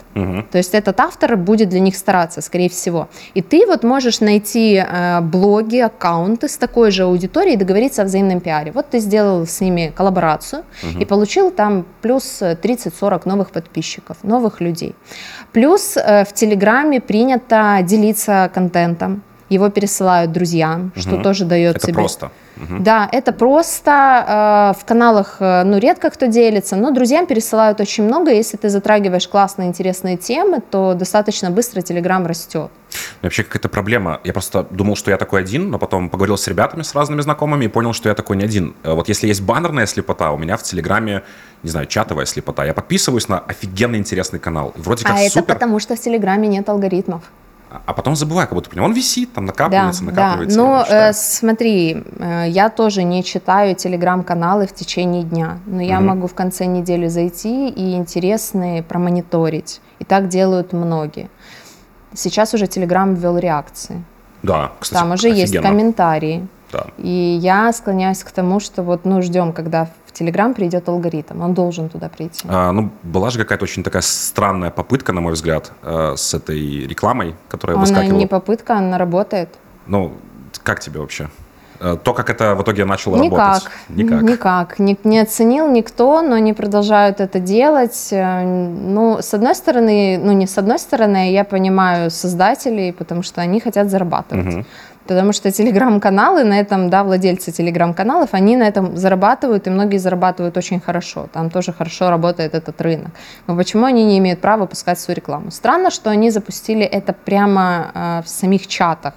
То есть этот автор будет для них стараться, скорее всего. И ты вот можешь найти э, блоги, аккаунты с такой же аудиторией и договориться о взаимном пиаре. Вот ты сделал с ними коллаборацию и получил там плюс э, 30-40 новых подписчиков, новых людей. Плюс э, в Телеграме принято делиться контентом. Его пересылают друзьям, что тоже дает Это тебе... просто. Мгм. Да, это просто э, в каналах, э, ну, редко кто делится, но друзьям пересылают очень много. Если ты затрагиваешь классные, интересные темы, то достаточно быстро Телеграм растет. И Вообще какая-то проблема. Я просто думал, что я такой один, но потом поговорил с ребятами, с разными знакомыми и понял, что я такой не один. Э, Вот если есть баннерная слепота, у меня в Телеграме, не знаю, чатовая слепота. Я подписываюсь на офигенно интересный канал. Вроде как а это супер, потому, что в Телеграме нет алгоритмов. А- потом забываю, как будто понимаю, он висит, там Да, накапливается, да. накапливается. я Но не читаю. э, смотри, э, я тоже не читаю телеграм-каналы в течение дня, но я могу в конце недели зайти и интересные промониторить. И так делают многие. Сейчас уже Телеграм ввел реакции. Да, кстати, Там уже есть офигенно. комментарии. Да. И я склоняюсь к тому, что вот, ну, ждем, когда в Телеграм придет алгоритм. Он должен туда прийти. А, ну, была же какая-то очень такая странная попытка, на мой взгляд, э, с этой рекламой, которая Она выскакивала. не попытка, она работает. Ну, как тебе вообще? Э, То, как это в итоге начало Никак. работать? Никак. Никак. Не, не оценил никто, но они продолжают это делать. Э, Ну, с одной стороны, ну не с одной стороны, я понимаю создателей, потому что они хотят зарабатывать. Мгм. Потому что телеграм-каналы на этом, да, владельцы телеграм-каналов, они на этом зарабатывают, и многие зарабатывают очень хорошо. Там тоже хорошо работает этот рынок. Но почему они не имеют права пускать свою рекламу? Странно, что они запустили это прямо э, в самих чатах.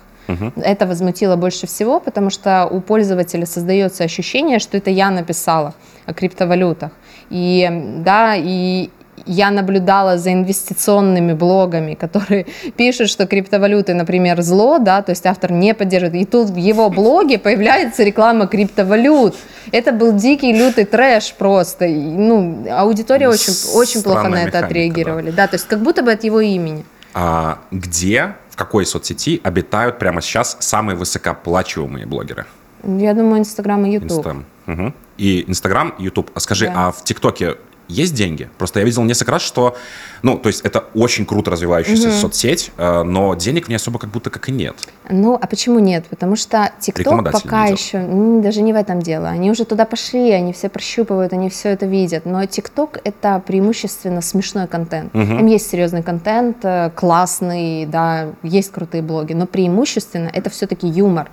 Это возмутило больше всего, потому что у пользователя создается ощущение, что это я написала о криптовалютах. И да, и я наблюдала за инвестиционными блогами, которые пишут, что криптовалюты, например, зло, да, то есть автор не поддерживает. И тут в его блоге появляется реклама криптовалют. Это был дикий, лютый трэш просто. И, ну, аудитория очень, очень плохо на это механика, отреагировали. Да. то есть как будто бы от его имени. А где, в какой соцсети обитают прямо сейчас самые высокооплачиваемые блогеры? Я думаю, Инстаграм и Ютуб. Инстаграм. Мгм. И Инстаграм, Ютуб. А скажи, Да. а в ТикТоке есть деньги? Просто я видел несколько раз, что, ну, то есть это очень круто развивающаяся соцсеть, э, но денег в ней особо как будто как и нет. Ну, а почему нет? Потому что Рекламодатель пока идет. еще, даже не в этом дело. Они уже туда пошли, они все прощупывают, они все это видят. Но ТикТок — это преимущественно смешной контент. Там есть серьезный контент, э, классный, да, есть крутые блоги, но преимущественно это все-таки юмор.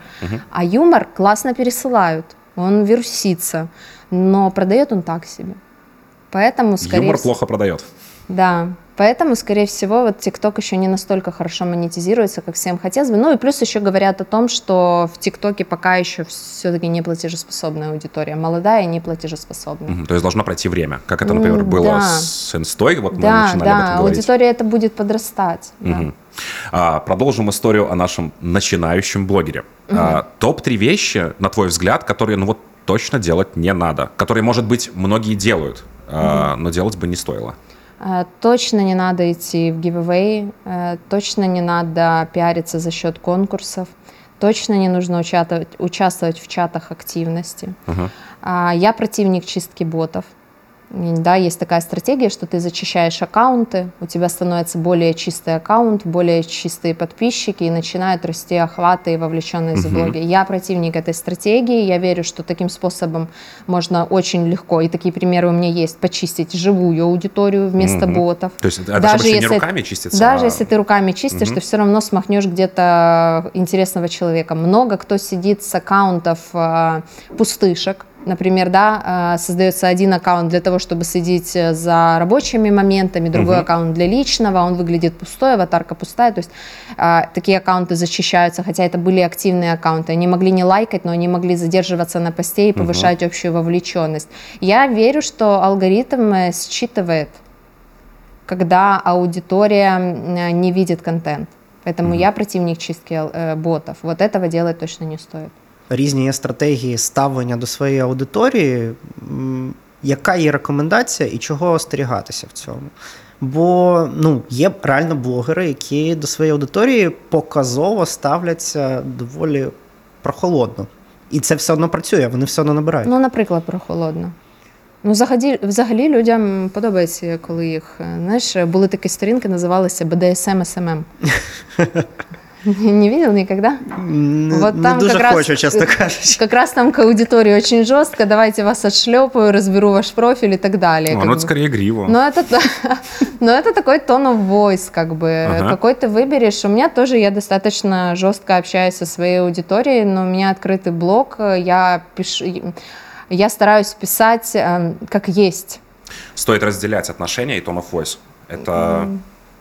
А юмор классно пересылают, он вирусится, но продает он так себе. Поэтому, скорее Юмор вс- плохо продает. да, поэтому, скорее всего, вот ТикТок еще не настолько хорошо монетизируется, как всем хотелось бы. Ну и плюс еще говорят о том, что в ТикТоке пока еще все-таки не платежеспособная аудитория, молодая и не платежеспособная. Мгм. То есть должно пройти время, как это, например, было да. с Инстой, вот мы Да, начинали об да, этом говорить. аудитория это будет подрастать. да. Мгм. А, продолжим историю о нашем начинающем блогере. А, Топ-3 вещи, на твой взгляд, которые, ну вот, точно делать не надо. Которые, может быть, многие делают, а, но делать бы не стоило. Э, Точно не надо идти в giveaway, э, точно не надо пиариться за счет конкурсов, точно не нужно участвовать, участвовать в чатах активности. А, Я противник чистки ботов. Да, есть такая стратегия, что ты зачищаешь аккаунты, у тебя становится более чистый аккаунт, более чистые подписчики, и начинают расти охваты и вовлеченность в блоге. Я противник этой стратегии, я верю, что таким способом можно очень легко, и такие примеры у меня есть, почистить живую аудиторию вместо ботов. То есть это же больше не руками чистится, Даже а- если ты руками чистишь, ты все равно смахнешь где-то интересного человека. Много кто сидит с аккаунтов э, пустышек. Например, да, э, создается один аккаунт для того, чтобы следить э, за рабочими моментами, другой аккаунт для личного, он выглядит пустой, аватарка пустая. То есть э, такие аккаунты защищаются, хотя это были активные аккаунты. Они могли не лайкать, но они могли задерживаться на посте и повышать общую вовлеченность. Я верю, что алгоритм э, считывает когда аудитория м, не видит контент. Поэтому я противник чистки э, ботов. Вот этого делать точно не стоит. Різні є стратегії ставлення до своєї аудиторії. Яка є рекомендація і чого остерігатися в цьому? Бо ну, є реально блогери, які до своєї аудиторії показово ставляться доволі прохолодно. І це все одно працює, вони все одно набирають. Ну, наприклад, про холодно. Ну, взагалі, взагалі людям подобається, коли їх. е, Знаєш, були такі сторінки, називалися BDSM SMM. Не видел никогда? Вот не там дуже как раз- чесно кажучи. Как раз там к аудитории очень жестко. Давайте вас отшлепаю, разберу ваш профиль и так далее. Ну, ну, это скорее игриво. Но это, но это такой tone of voice, как бы. Ага. Какой ты выберешь. У меня тоже, я достаточно жестко общаюсь со своей аудиторией, но у меня открытый блог, я пишу, я стараюсь писать э, как есть. Стоит разделять отношения и tone of voice. Это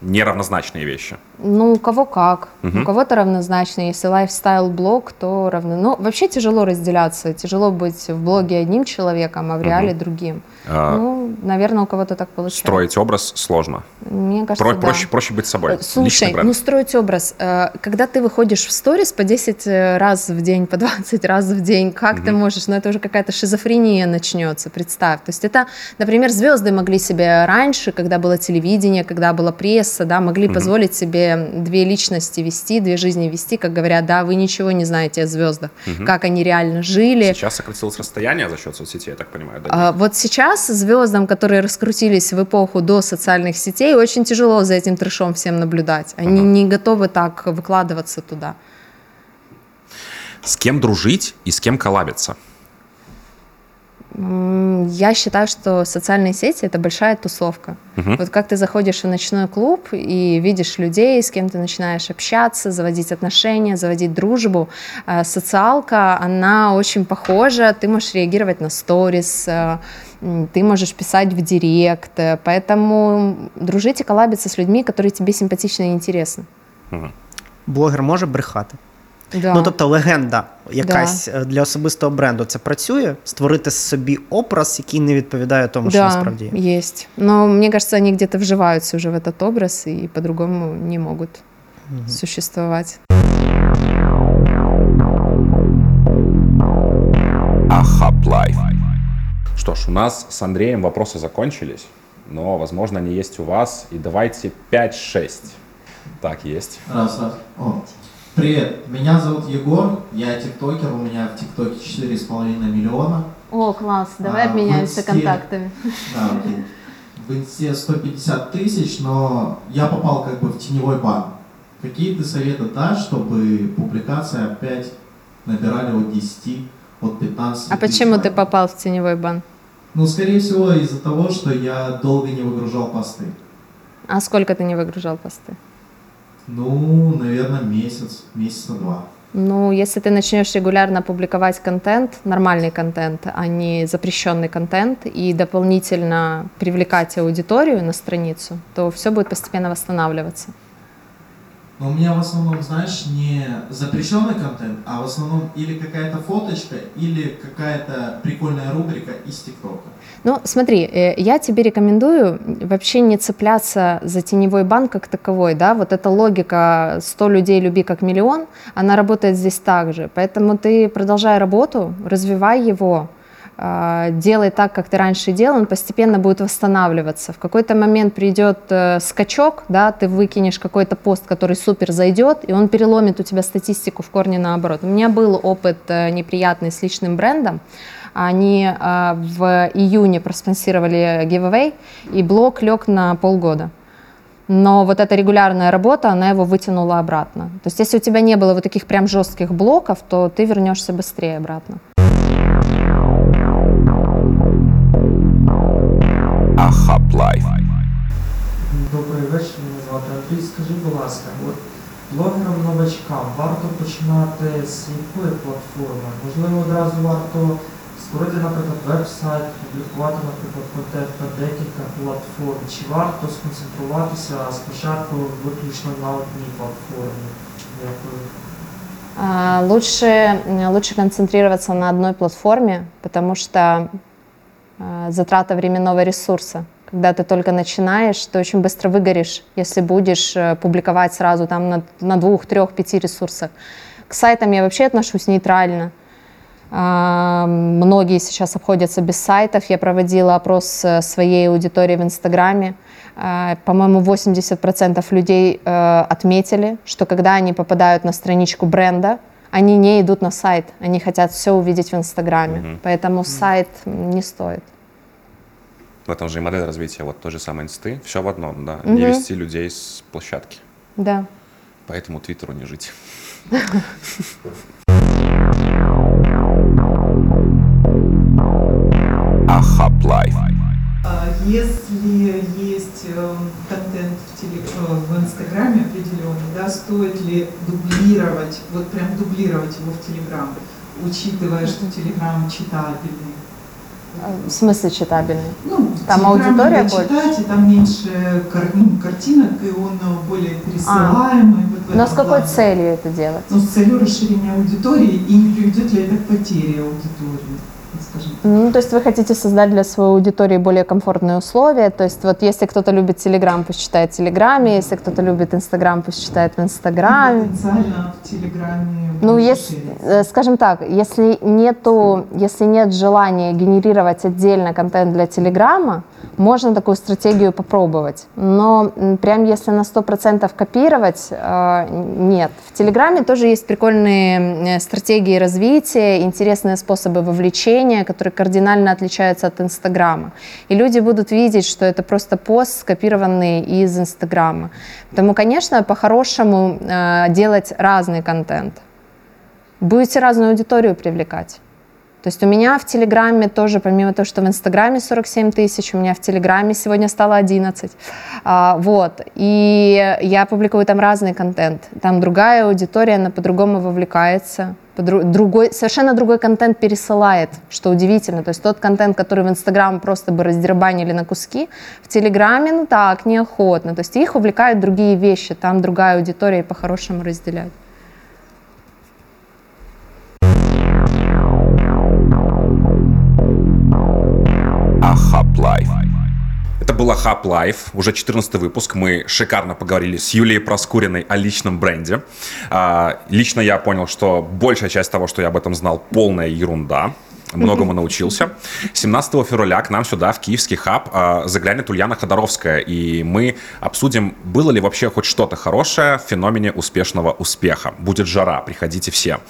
неравнозначные вещи. Ну, у кого как. У кого-то равнозначно. Если лайфстайл-блог, то равно. Ну, вообще тяжело разделяться. Тяжело быть в блоге одним человеком, а в реале другим. А, Ну, наверное, у кого-то так получается. Строить образ сложно. Мне кажется, Про- да. проще, проще быть собой. Э, Слушай, ну строить образ. Э, Когда ты выходишь в сторис по 10 раз в день, по 20 раз в день, как ты можешь? Ну это уже какая-то шизофрения начнется, представь. То есть это, например, звезды могли себе раньше, когда было телевидение, когда была пресса, да, могли позволить себе две личности вести, две жизни вести, как говорят, да, вы ничего не знаете о звездах, как они реально жили. Сейчас сократилось расстояние за счет соцсетей, я так понимаю. да? А, Вот сейчас звездам, которые раскрутились в эпоху до социальных сетей, очень тяжело за этим трешом всем наблюдать. Они не готовы так выкладываться туда. С кем дружить и с кем коллабиться? Я считаю, что социальные сети это большая тусовка. Вот как ты заходишь в ночной клуб и видишь людей, с кем ты начинаешь общаться, заводить отношения, заводить дружбу. А Социалка, она очень похожа. Ты можешь реагировать на сторис, э, ты можешь писать в директ. Поэтому дружить и коллабиться с людьми, которые тебе симпатичны и интересны. Блогер може брехати. Да. Ну тобто легенда якась е, для особистого бренду це працює, створити собі образ, який не відповідає тому, що да, насправді є. есть. Но мне кажется, они где-то вживаются уже в этот образ и по-другому не могут существовать. Ахаплайф. Что ж, у нас с Андреем вопросы закончились, но, возможно, они есть у вас. И давайте 5-6. Так, есть. Раз, раз. О. Привет, меня зовут Егор, я тиктокер, у меня в тиктоке 4,5 миллиона. О, класс, давай А, обменяемся Инсте. контактами. Да, окей. В инсте 150 тысяч, но я попал как бы в теневой бан. Какие ты советы дашь, чтобы публикации опять набирали от 10, от 15 А тысяч почему ты попал в теневой бан? Ну, скорее всего, из-за того, что я долго не выгружал посты. А сколько ты не выгружал посты? Ну, наверное, месяц, месяца два. Ну, если ты начнешь регулярно публиковать контент, нормальный контент, а не запрещенный контент, и дополнительно привлекать аудиторию на страницу, то все будет постепенно восстанавливаться. Но у меня в основном, знаешь, не запрещенный контент, а в основном или какая-то фоточка, или какая-то прикольная рубрика из ТикТока. Ну, смотри, э, я тебе рекомендую вообще не цепляться за теневой бан как таковой, да, вот эта логика 100 людей люби как миллион, она работает здесь также, поэтому ты продолжай работу, развивай его, а, делай так, как ты раньше делал, он постепенно будет восстанавливаться. В какой-то момент придет э, скачок, да, ты выкинешь какой-то пост, который супер зайдет, и он переломит у тебя статистику в корне наоборот. У меня был опыт э, неприятный с личным брендом. Они э, в июне проспонсировали giveaway, и блок лег на полгода. Но вот эта регулярная работа, она его вытянула обратно. То есть если у тебя не было вот таких прям жестких блоков, то ты вернешься быстрее обратно. Ахаплайф. Добрий вечір, мене звати Андрій. Скажи, будь ласка, от блогерам новачкам варто починати з якої платформи? Можливо, одразу варто створити, наприклад, веб-сайт, публікувати, наприклад, контент на декілька платформ, чи варто сконцентруватися спочатку виключно на одній платформі? Дякую. А, Лучше, м, лучше концентрироваться на одной платформе, потому что а, затрата временного ресурса. Когда ты только начинаешь, ты очень быстро выгоришь, если будешь э, публиковать сразу там на, на двух, трех, пяти ресурсах. К сайтам я вообще отношусь нейтрально. Многие сейчас обходятся без сайтов. Я проводила опрос э, своей аудитории в Инстаграме. А, По-моему, 80% людей э, отметили, что когда они попадают на страничку бренда, они не идут на сайт, они хотят все увидеть в Инстаграме. Поэтому сайт м, не стоит. В этом же и модель развития вот той же самой инсты. Все в одном, да. Не вести людей с площадки. Да. Поэтому Твиттеру не жить. Ахаплайф. А Если есть э, контент в, теле- э, в Инстаграме определенный, да, стоит ли дублировать, вот прям дублировать его в Телеграм, учитывая, что Телеграм читабельный? А, В смысле читабельный? Ну, Там аудитория больше? читать, и там меньше кар- ну, картинок, и он э, более пересылаемый. вот в Но с какой плане. целью это делать? Ну, с целью расширения аудитории, и не приведет ли это к потере аудитории? Скажем. Ну, то есть вы хотите создать для своей аудитории более комфортные условия. То есть вот если кто-то любит Телеграм, пусть читает в Телеграме, если кто-то любит Инстаграм, пусть читает в Инстаграме. Потенциально в Телеграме Ну, если, э, скажем так, если нету, если нет желания генерировать отдельно контент для Телеграма, можно такую стратегию попробовать. Но прям если на 100% копировать, э, нет. В Телеграме тоже есть прикольные м, стратегии развития, интересные способы вовлечения, которые кардинально отличаются от Инстаграма. И люди будут видеть, что это просто пост, скопированный из Инстаграма. Поэтому, конечно, по-хорошему э, делать разный контент будете разную аудиторию привлекать. То есть у меня в Телеграме тоже, помимо того, что в Инстаграме 47 тысяч, у меня в Телеграме сегодня стало 11. А, вот. И я публикую там разный контент. Там другая аудитория, она по-другому вовлекается. Подру- другой, совершенно другой контент пересылает, что удивительно. То есть тот контент, который в Инстаграм просто бы раздербанили на куски, в Телеграме, ну так, неохотно. То есть их увлекают другие вещи, там другая аудитория и по-хорошему разделять. Life. Это был Hub Life, уже 14 выпуск. Мы шикарно поговорили с Юлией Проскуриной о личном бренде. А, лично я понял, что большая часть того, что я об этом знал, полная ерунда. Многому научился. 17 февраля к нам сюда, в Киевский хаб, а, заглянет Ульяна Ходоровская, и мы обсудим, было ли вообще хоть что-то хорошее в феномене успешного успеха. Будет жара, приходите все.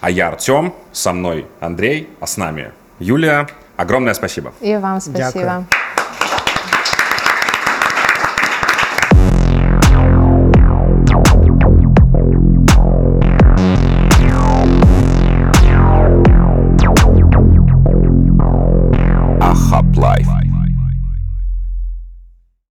А я Артем, со мной Андрей, а с нами Юлия. Огромное спасибо. И вам спасибо. Дякую. Лайф.